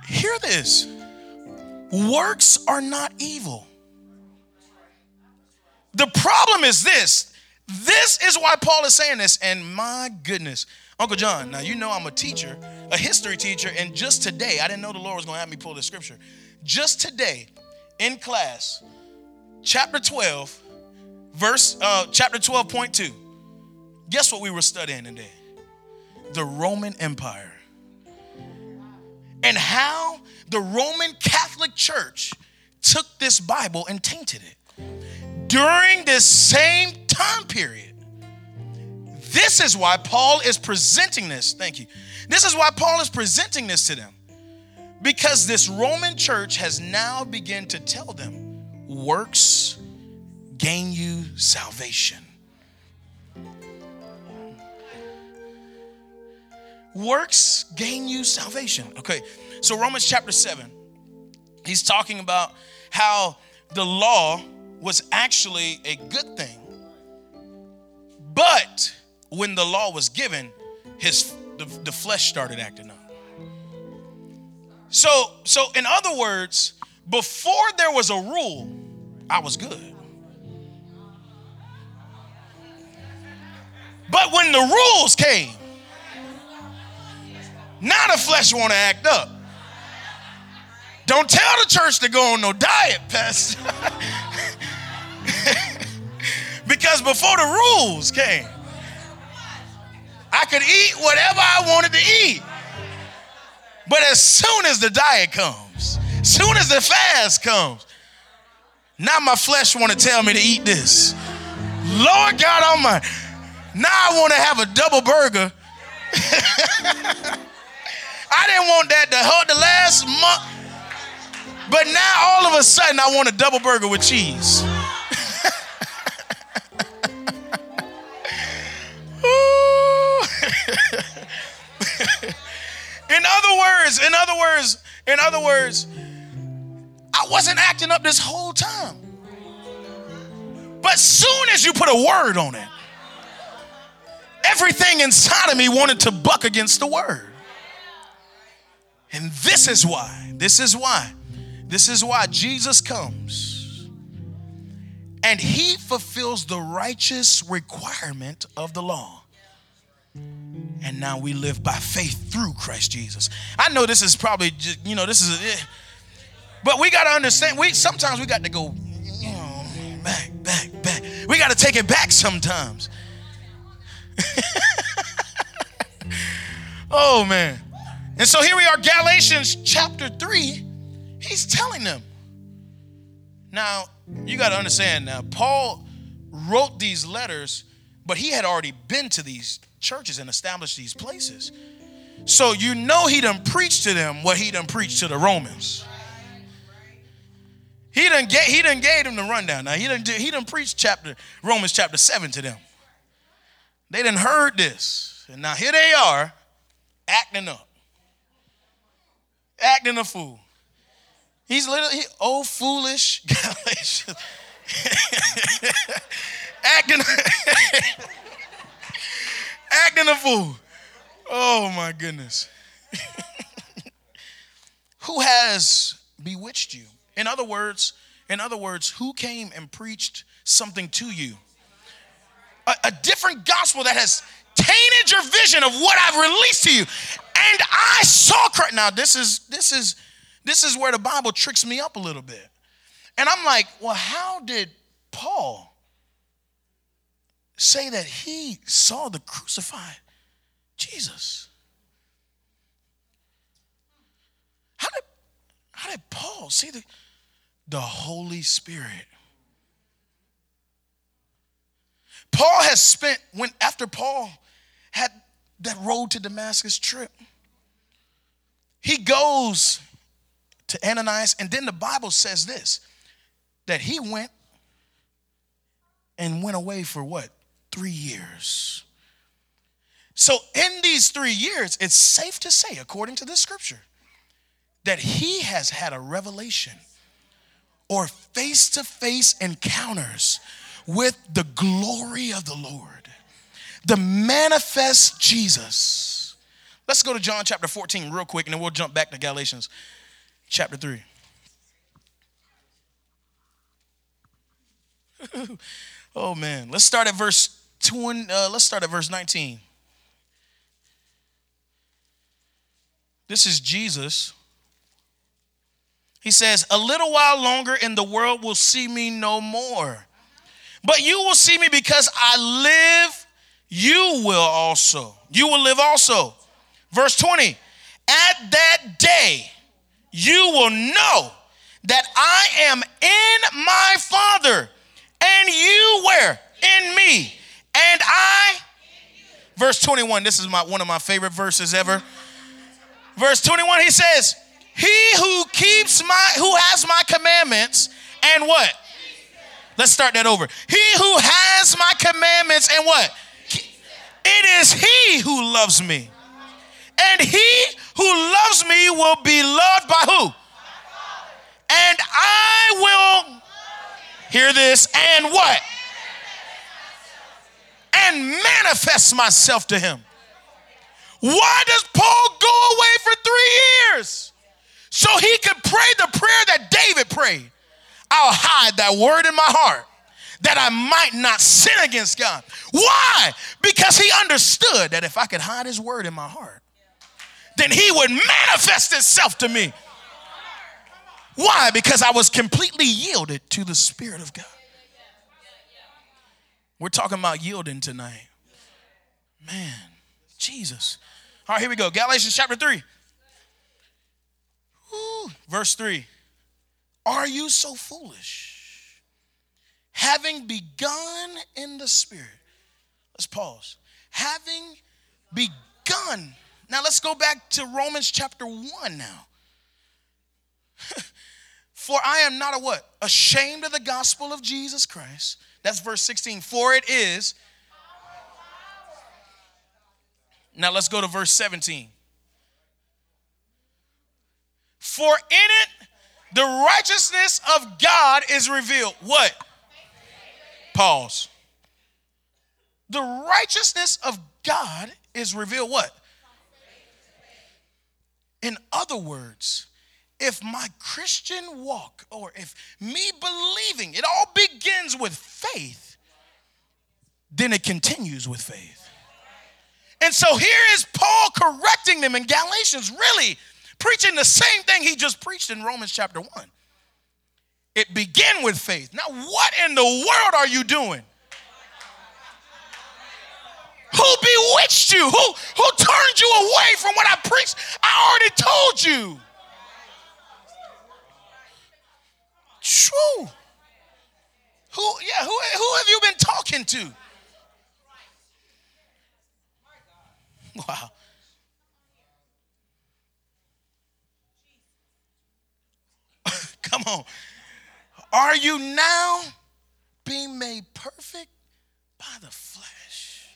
Hear this works are not evil. The problem is this. This is why Paul is saying this. And my goodness, Uncle John, now you know I'm a teacher, a history teacher, and just today, I didn't know the Lord was going to have me pull this scripture. Just today, in class, chapter 12, verse, uh, chapter 12.2. Guess what we were studying today? The Roman Empire. And how the Roman Catholic Church took this Bible and tainted it. During this same time period, this is why Paul is presenting this. Thank you. This is why Paul is presenting this to them. Because this Roman church has now begun to tell them works gain you salvation. Works gain you salvation. Okay, so Romans chapter 7, he's talking about how the law was actually a good thing. But when the law was given, his the, the flesh started acting up. So, so in other words, before there was a rule, I was good. But when the rules came, now the flesh want to act up. Don't tell the church to go on no diet, Pastor. because before the rules came, I could eat whatever I wanted to eat. But as soon as the diet comes, soon as the fast comes, now my flesh want to tell me to eat this. Lord God Almighty. Now I want to have a double burger. I didn't want that to hurt the last month. But now all of a sudden I want a double burger with cheese. In other words, in other words, in other words, I wasn't acting up this whole time. But soon as you put a word on it, everything inside of me wanted to buck against the word. And this is why, this is why, this is why Jesus comes and he fulfills the righteous requirement of the law. And now we live by faith through Christ Jesus. I know this is probably just, you know, this is, eh, but we got to understand, we sometimes we got to go, you know, back, back, back. We got to take it back sometimes. oh, man. And so here we are, Galatians chapter 3. He's telling them. Now, you got to understand now, Paul wrote these letters, but he had already been to these churches and established these places. So you know he done preached to them what he done preached to the Romans. He done get he done gave them the rundown. Now he done he done preached chapter Romans chapter 7 to them. They done heard this. And now here they are acting up. Acting a fool. He's literally, oh, foolish Galatians. acting, acting a fool. Oh my goodness. who has bewitched you? In other words, in other words, who came and preached something to you? A, a different gospel that has tainted your vision of what I've released to you. And I saw Christ. Now, this is this is this is where the Bible tricks me up a little bit. And I'm like, well, how did Paul say that he saw the crucified Jesus? How did, how did Paul see the, the Holy Spirit? Paul has spent, when after Paul had that road to Damascus trip, he goes to Ananias, and then the Bible says this that he went and went away for what? Three years. So, in these three years, it's safe to say, according to the scripture, that he has had a revelation or face to face encounters with the glory of the Lord, the manifest Jesus. Let's go to John chapter 14 real quick and then we'll jump back to Galatians chapter 3. oh man, let's start at verse 20, uh, let's start at verse 19. This is Jesus. He says, A little while longer and the world will see me no more. But you will see me because I live, you will also. You will live also. Verse 20, at that day, you will know that I am in my Father, and you were In me. And I, verse 21, this is my one of my favorite verses ever. Verse 21, he says, He who keeps my, who has my commandments, and what? Let's start that over. He who has my commandments and what? It is he who loves me. And he who loves me will be loved by who? And I will hear this and what? And manifest myself to him. Why does Paul go away for three years? So he could pray the prayer that David prayed. I'll hide that word in my heart that I might not sin against God. Why? Because he understood that if I could hide his word in my heart, then he would manifest itself to me. Why? Because I was completely yielded to the Spirit of God. We're talking about yielding tonight. Man, Jesus. All right, here we go. Galatians chapter 3. Ooh, verse 3. Are you so foolish? Having begun in the Spirit. Let's pause. Having begun. Now let's go back to Romans chapter 1 now. For I am not a what? Ashamed of the gospel of Jesus Christ. That's verse 16. For it is. Now let's go to verse 17. For in it the righteousness of God is revealed. What? Pause. The righteousness of God is revealed what? In other words, if my Christian walk or if me believing, it all begins with faith, then it continues with faith. And so here is Paul correcting them in Galatians, really preaching the same thing he just preached in Romans chapter 1. It began with faith. Now, what in the world are you doing? Who bewitched you? Who, who turned you away from what I preached? I already told you. True. Who, yeah, who, who have you been talking to? Wow. Come on. Are you now being made perfect by the flesh?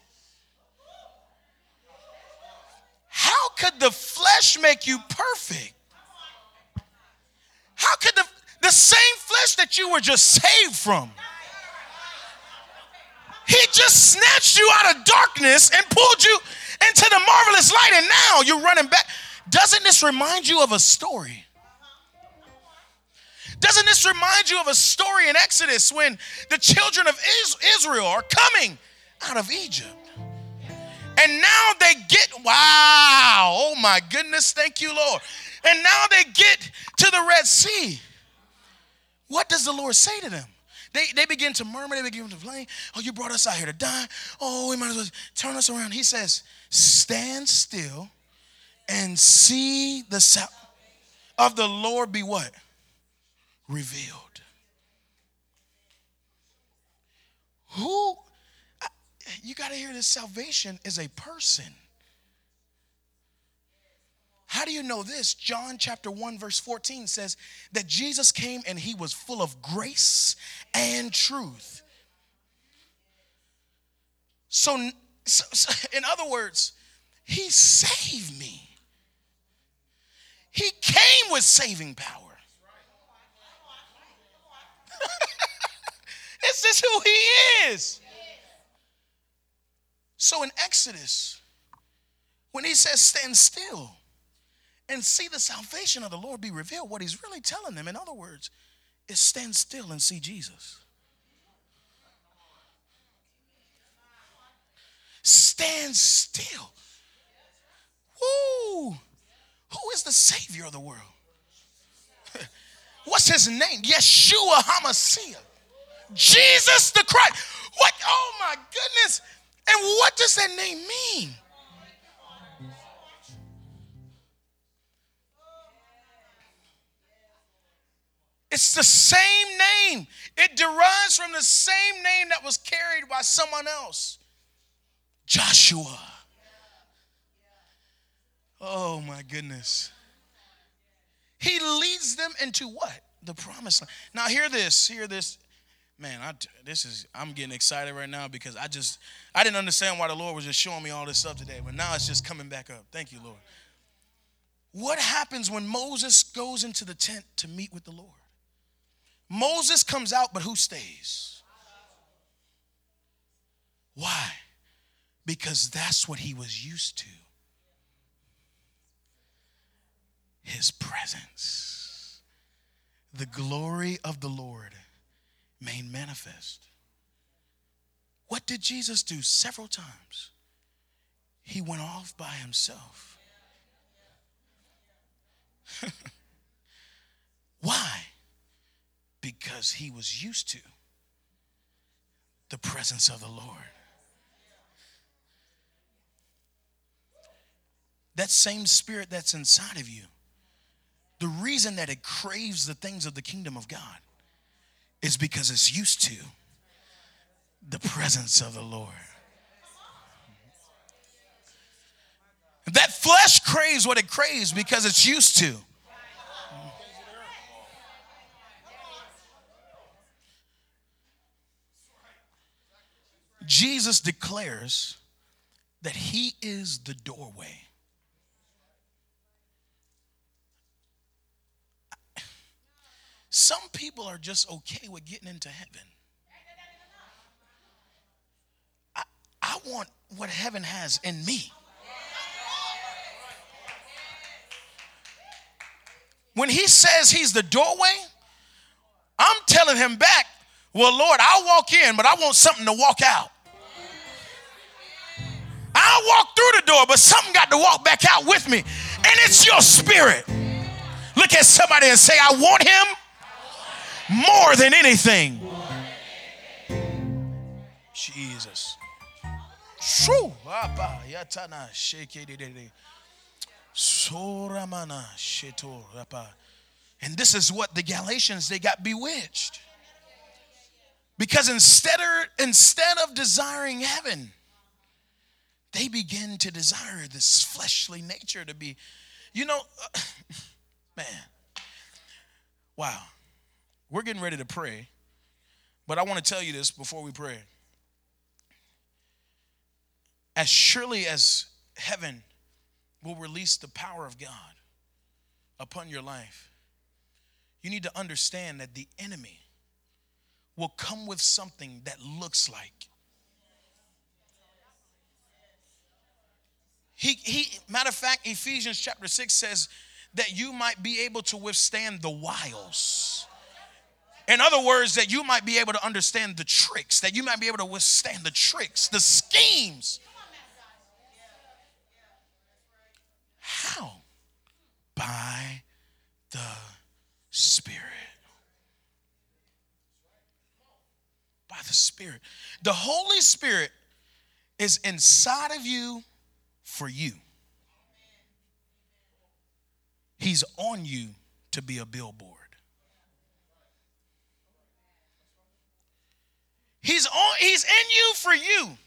How could the flesh make you perfect? How could the, the same flesh that you were just saved from? He just snatched you out of darkness and pulled you into the marvelous light, and now you're running back. Doesn't this remind you of a story? Doesn't this remind you of a story in Exodus when the children of Israel are coming out of Egypt? And now they get, wow, oh my goodness, thank you, Lord. And now they get to the Red Sea. What does the Lord say to them? They, they begin to murmur, they begin to complain. Oh, you brought us out here to die. Oh, we might as well turn us around. He says, Stand still and see the sound of the Lord be what? Revealed. Who, you got to hear this salvation is a person. How do you know this? John chapter 1, verse 14 says that Jesus came and he was full of grace and truth. So, so, so in other words, he saved me. He came with saving power. this is who he is. So in Exodus, when he says, Stand still and see the salvation of the Lord be revealed, what he's really telling them, in other words, is stand still and see Jesus. Stand still. Woo! Who is the Savior of the world? What's his name? Yeshua HaMashiach. Jesus the Christ. What? Oh my goodness. And what does that name mean? It's the same name. It derives from the same name that was carried by someone else Joshua. Oh my goodness. He leads them into what? The promised land. Now, hear this. Hear this. Man, I, this is I'm getting excited right now because I just I didn't understand why the Lord was just showing me all this stuff today, but now it's just coming back up. Thank you, Lord. What happens when Moses goes into the tent to meet with the Lord? Moses comes out, but who stays? Why? Because that's what he was used to. his presence. The glory of the Lord made manifest. What did Jesus do several times? He went off by himself. Why? Because he was used to the presence of the Lord. That same spirit that's inside of you the reason that it craves the things of the kingdom of God is because it's used to the presence of the Lord. That flesh craves what it craves because it's used to. Jesus declares that he is the doorway. Some people are just okay with getting into heaven. I, I want what heaven has in me. When he says he's the doorway, I'm telling him back, well, Lord, I'll walk in, but I want something to walk out. I'll walk through the door, but something got to walk back out with me. And it's your spirit. Look at somebody and say, I want him more than anything. Jesus. And this is what the Galatians they got bewitched. Because instead of, instead of desiring heaven, they begin to desire this fleshly nature to be, you know, uh, man, wow. We're getting ready to pray, but I want to tell you this before we pray. As surely as heaven will release the power of God upon your life, you need to understand that the enemy will come with something that looks like. He, he, matter of fact, Ephesians chapter 6 says that you might be able to withstand the wiles in other words, that you might be able to understand the tricks, that you might be able to withstand the tricks, the schemes. How? By the Spirit. By the Spirit. The Holy Spirit is inside of you for you. He's on you to be a billboard. He's on he's in you for you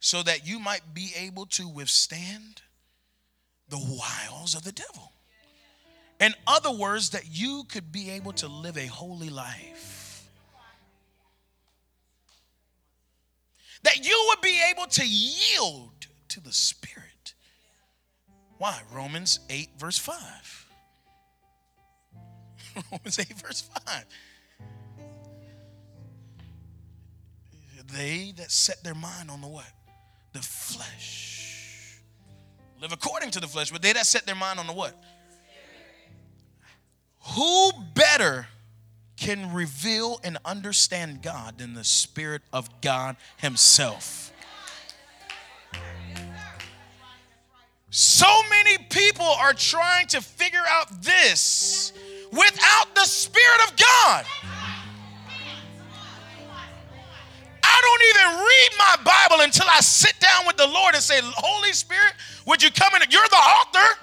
so that you might be able to withstand the wiles of the devil. In other words, that you could be able to live a holy life. That you would be able to yield to the Spirit. Why? Romans 8, verse 5. Romans 8, verse 5. They that set their mind on the what? The flesh. Live according to the flesh, but they that set their mind on the what? Who better can reveal and understand God than the Spirit of God Himself? So many people are trying to figure out this without the Spirit of God. I don't even read my Bible until I sit down with the Lord and say, Holy Spirit, would you come in? You're the author.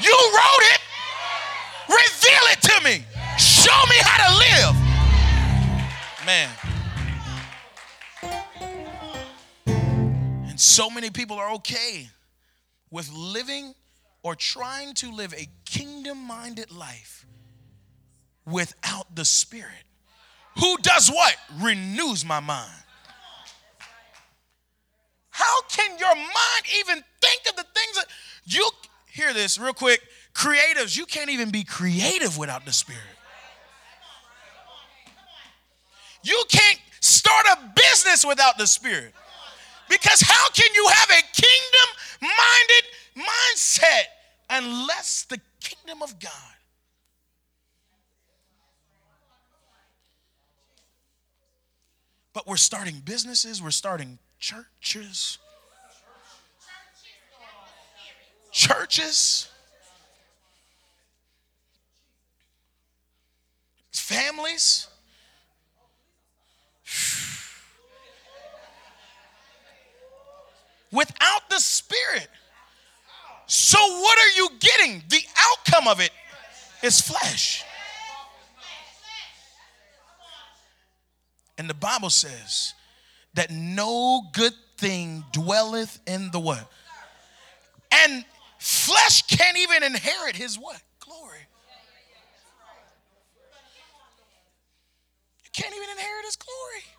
You wrote it. Reveal it to me. Show me how to live. Man. So many people are okay with living or trying to live a kingdom minded life without the Spirit. Who does what? Renews my mind. How can your mind even think of the things that you hear this real quick? Creatives, you can't even be creative without the Spirit. You can't start a business without the Spirit. Because how can you have a kingdom minded mindset unless the kingdom of God But we're starting businesses, we're starting churches. Churches. Families. Without the Spirit. So, what are you getting? The outcome of it is flesh. And the Bible says that no good thing dwelleth in the what? And flesh can't even inherit his what? Glory. You can't even inherit his glory.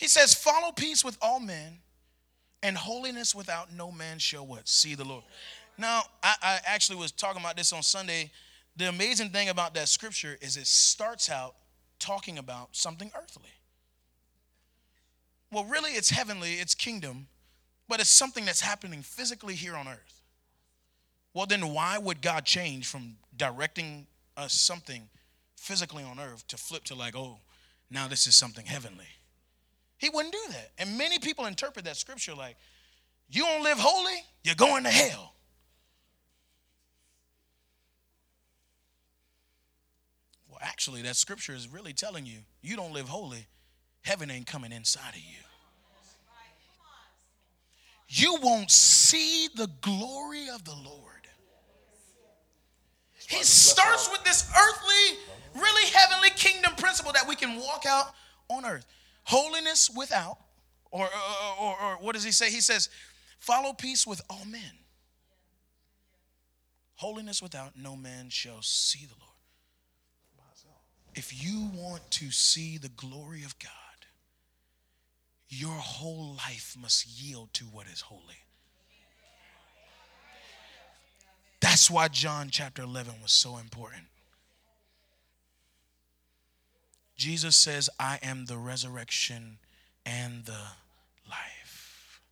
He says, follow peace with all men and holiness without no man shall what? See the Lord. Now, I, I actually was talking about this on Sunday. The amazing thing about that scripture is it starts out talking about something earthly. Well, really, it's heavenly, it's kingdom, but it's something that's happening physically here on earth. Well, then why would God change from directing us something physically on earth to flip to like, oh, now this is something heavenly? He wouldn't do that. And many people interpret that scripture like, you don't live holy, you're going to hell. Well, actually, that scripture is really telling you you don't live holy, heaven ain't coming inside of you. You won't see the glory of the Lord. He starts with this earthly, really heavenly kingdom principle that we can walk out on earth. Holiness without, or, or, or, or what does he say? He says, follow peace with all men. Holiness without, no man shall see the Lord. If you want to see the glory of God, your whole life must yield to what is holy. That's why John chapter 11 was so important. Jesus says, I am the resurrection and the life.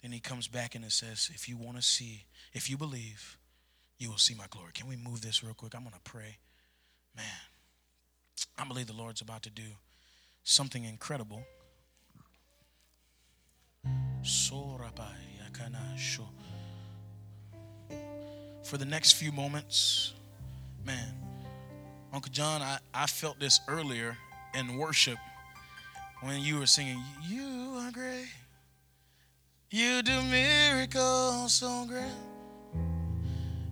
Then he comes back and it says, if you want to see, if you believe, you will see my glory. Can we move this real quick? I'm going to pray. Man, I believe the Lord's about to do something incredible. For the next few moments, man, Uncle John, I, I felt this earlier in worship when you were singing, You are great. You do miracles so great.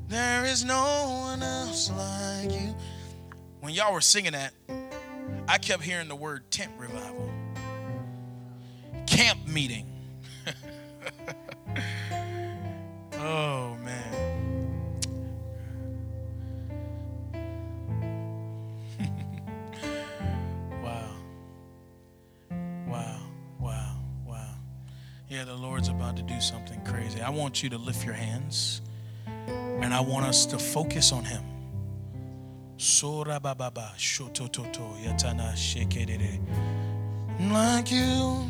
There is no one else like you. When y'all were singing that, I kept hearing the word tent revival, camp meeting. oh, crazy. I want you to lift your hands and I want us to focus on Him. Like you,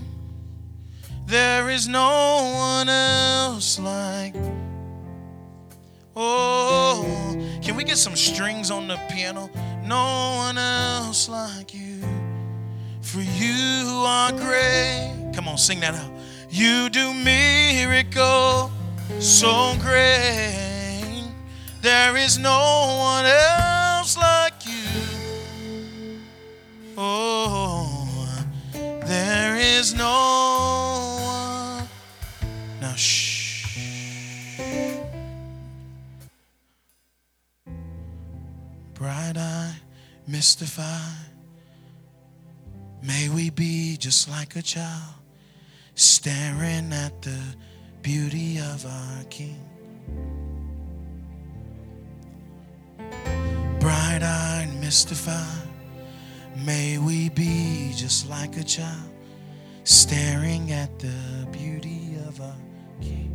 there is no one else like. Oh, can we get some strings on the piano? No one else like you. For you are great. Come on, sing that out. You do miracle so great. There is no one else like you. Oh, there is no one. Now, shh. Bright eye, mystified. May we be just like a child, staring at the beauty of our King. Bright eyed, mystified. May we be just like a child, staring at the beauty of our King.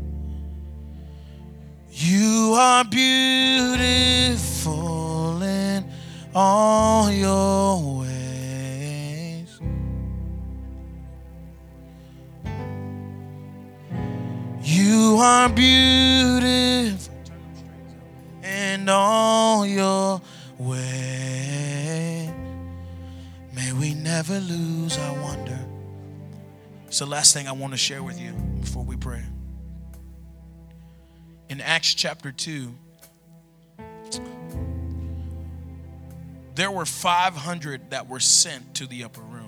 You are beautiful in all your ways. Are beautiful and all your ways. May we never lose our wonder. It's the last thing I want to share with you before we pray. In Acts chapter 2, there were 500 that were sent to the upper room.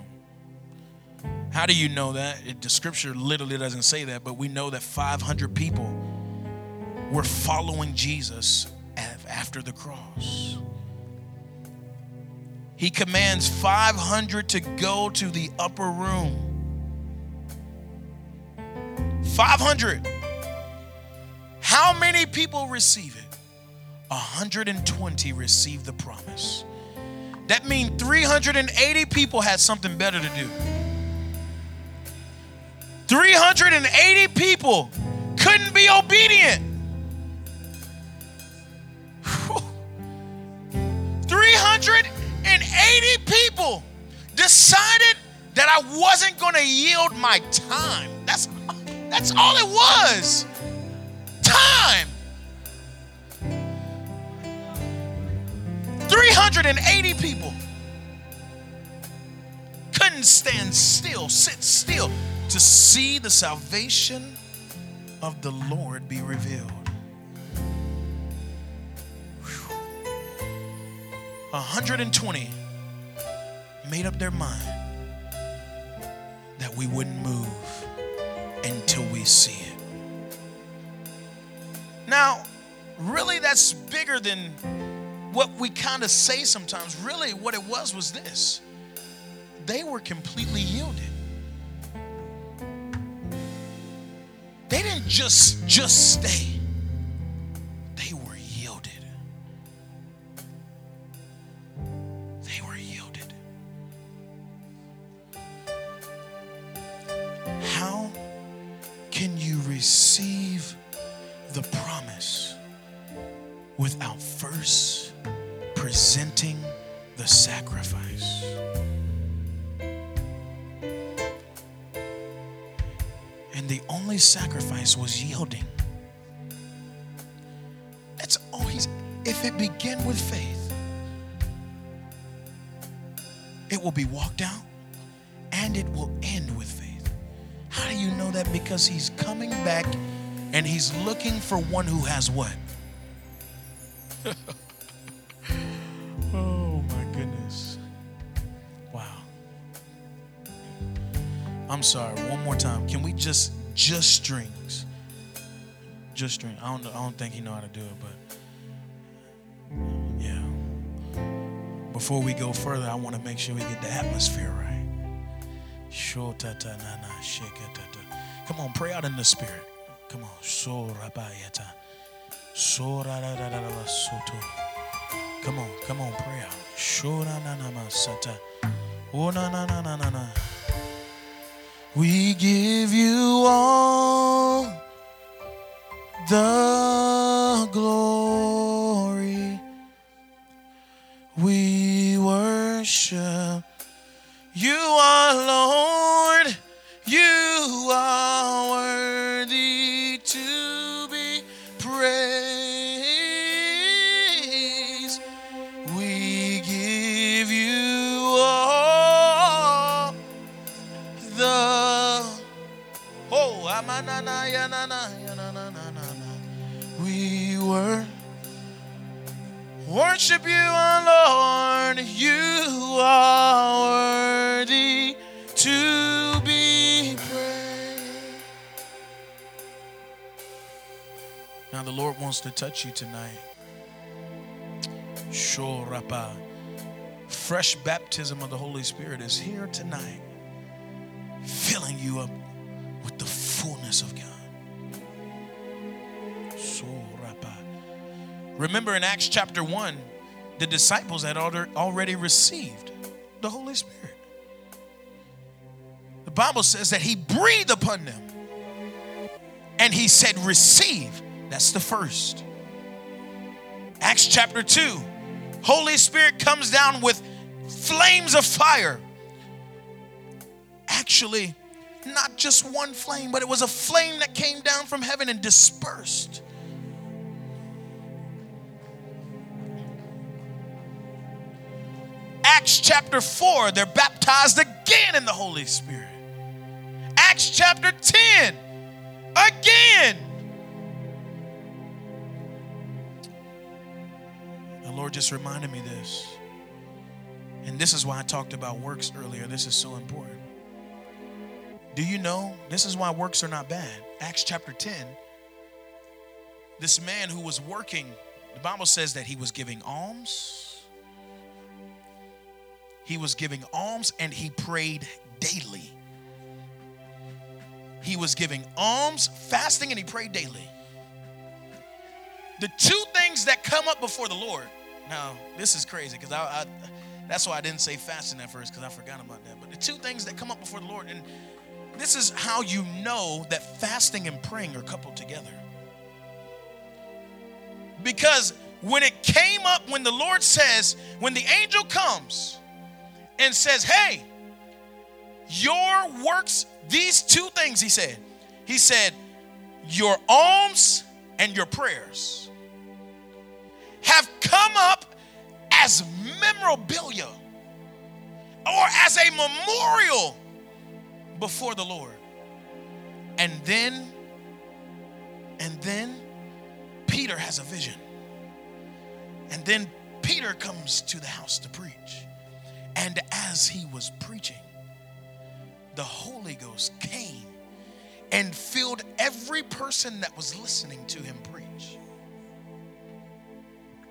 How do you know that? It, the scripture literally doesn't say that, but we know that 500 people were following Jesus after the cross. He commands 500 to go to the upper room. 500. How many people receive it? 120 receive the promise. That means 380 people had something better to do. 380 people couldn't be obedient. 380 people decided that I wasn't going to yield my time. That's that's all it was. Time. 380 people couldn't stand still, sit still to see the salvation of the Lord be revealed. Whew. 120 made up their mind that we wouldn't move until we see it. Now, really, that's bigger than what we kind of say sometimes. Really, what it was was this they were completely yielded. They didn't just just stay. They were yielded. They were yielded. How can you receive the promise without first presenting the sacrifice? And the only sacrifice was yielding. That's always, if it begin with faith, it will be walked out and it will end with faith. How do you know that? Because he's coming back and he's looking for one who has what? sorry. One more time. Can we just just strings? Just string. I don't. I don't think he know how to do it, but yeah. Before we go further, I want to make sure we get the atmosphere right. Sho ta ta na sheketa. Come on, pray out in the spirit. Come on. Sorabayata. Sorarararara soto. Come on, come on, pray out. Oh, na na na na na na. We give you all the glory. Worship you, our Lord. You are worthy to be praised. Now the Lord wants to touch you tonight. Sure. Fresh baptism of the Holy Spirit is here tonight, filling you up with the fullness of God. So. Remember in Acts chapter 1, the disciples had already received the Holy Spirit. The Bible says that He breathed upon them and He said, Receive. That's the first. Acts chapter 2, Holy Spirit comes down with flames of fire. Actually, not just one flame, but it was a flame that came down from heaven and dispersed. Acts chapter 4, they're baptized again in the Holy Spirit. Acts chapter 10, again. The Lord just reminded me this. And this is why I talked about works earlier. This is so important. Do you know? This is why works are not bad. Acts chapter 10. This man who was working, the Bible says that he was giving alms. He was giving alms and he prayed daily. He was giving alms, fasting, and he prayed daily. The two things that come up before the Lord. Now, this is crazy because I, I that's why I didn't say fasting at first because I forgot about that. But the two things that come up before the Lord, and this is how you know that fasting and praying are coupled together. Because when it came up, when the Lord says, when the angel comes and says, Hey, your works, these two things, he said, he said, Your alms and your prayers have come up as memorabilia or as a memorial before the Lord. And then, and then Peter has a vision. And then Peter comes to the house to preach. And as he was preaching, the Holy Ghost came and filled every person that was listening to him preach.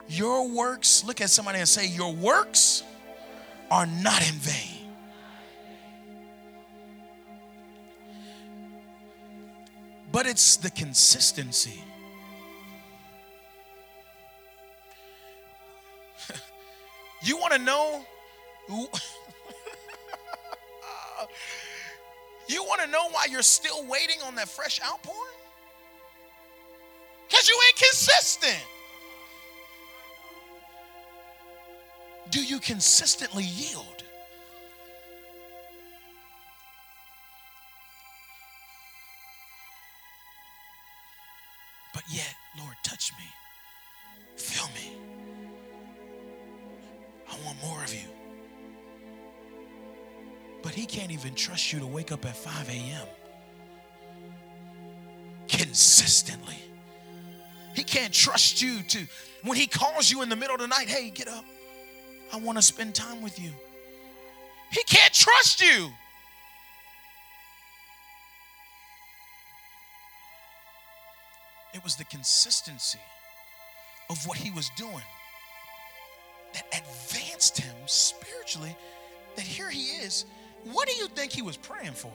Your works, look at somebody and say, Your works are not in vain. But it's the consistency. you want to know? you want to know why you're still waiting on that fresh outpouring? Because you ain't consistent. Do you consistently yield? can trust you to wake up at 5 a.m. consistently. He can't trust you to, when He calls you in the middle of the night, hey, get up. I want to spend time with you. He can't trust you. It was the consistency of what he was doing that advanced him spiritually. That here he is what do you think he was praying for?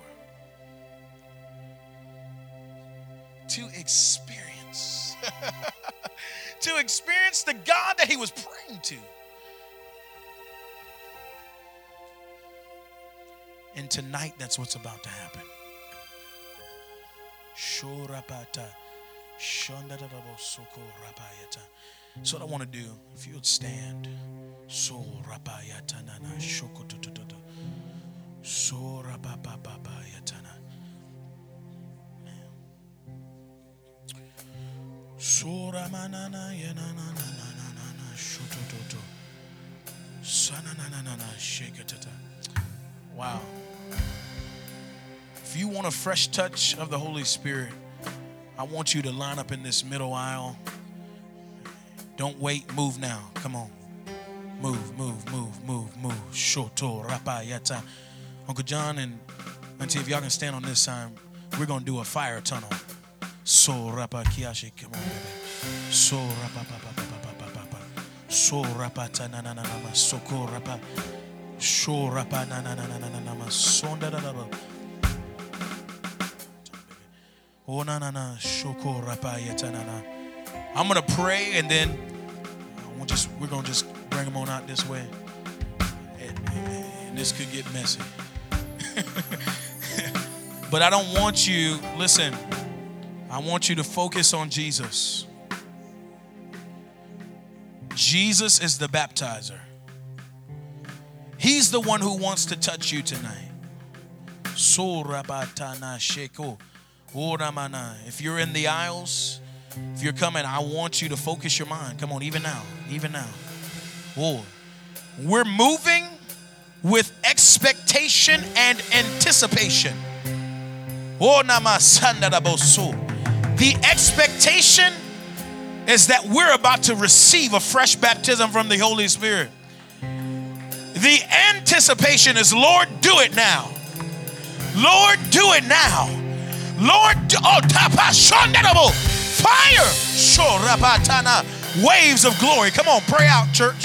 To experience. to experience the God that he was praying to. And tonight, that's what's about to happen. So what I want to do, if you would stand. So rapayata nana shokotototo. So rapapapapayatana. So ramanana yananana shotototo. Sananana shakatata. Wow. If you want a fresh touch of the Holy Spirit, I want you to line up in this middle aisle. Don't wait, move now. Come on. Move, move, move, move, move. Shoto rapayata. Uncle John and Auntie, if y'all can stand on this side, we're gonna do a fire tunnel. So rapa kiashi, come on, baby. So rapa pa pa pa pa pa pa pa. So rapa ta na na na na ma. Soko rapa. So rapa na na na na na na na ma. Sonda da da da. Oh na na na. Shoko rapa yata na na. I'm gonna pray and then we'll just we're gonna just bring them on out this way. And, and this could get messy. but I don't want you, listen, I want you to focus on Jesus. Jesus is the baptizer. He's the one who wants to touch you tonight. If you're in the aisles, if you're coming, I want you to focus your mind. Come on, even now, even now. Oh, we're moving with expectation and anticipation. Oh. The expectation is that we're about to receive a fresh baptism from the Holy Spirit. The anticipation is, Lord, do it now. Lord, do it now. Lord, oh, tapa fire. Shorabatana. Waves of glory. Come on, pray out, church.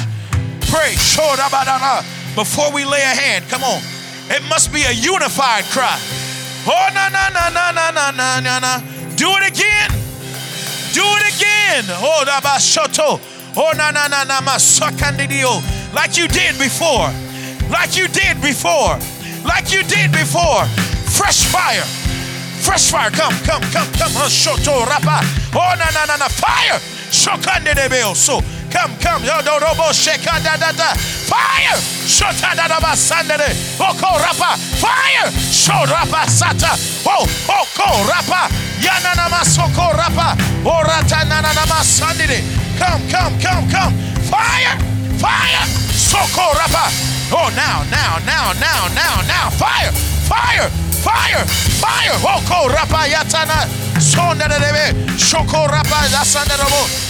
Pray. Shorabadana. Before we lay a hand, come on. It must be a unified cry. Oh, na na na na na na na na na. Do it again. Do it again. Oh, da ba shoto. Oh, na na na na ma sakandidio. Like you did before. Like you did before. Like you did before. Fresh fire. Fresh fire. Come, come, come, come. Oh, shoto rapa. Oh, na na na na. Fire. Shokande de beo. So come, come. yo do robos shake ah, da da da. Fire! Shotadadaba ah, sandere. Oko rapa. Fire! sho rapa sata. Oh, oko rapa. yana Yananama soko rapa. Orata nananama sandere. Come, come, come, come. Fire! Fire! Soko rapa. Oh, now, now, now, now, now, now. Fire! Fire! Fire! Fire! Oko rapa yatana. Sonda de shoko rapa. That's under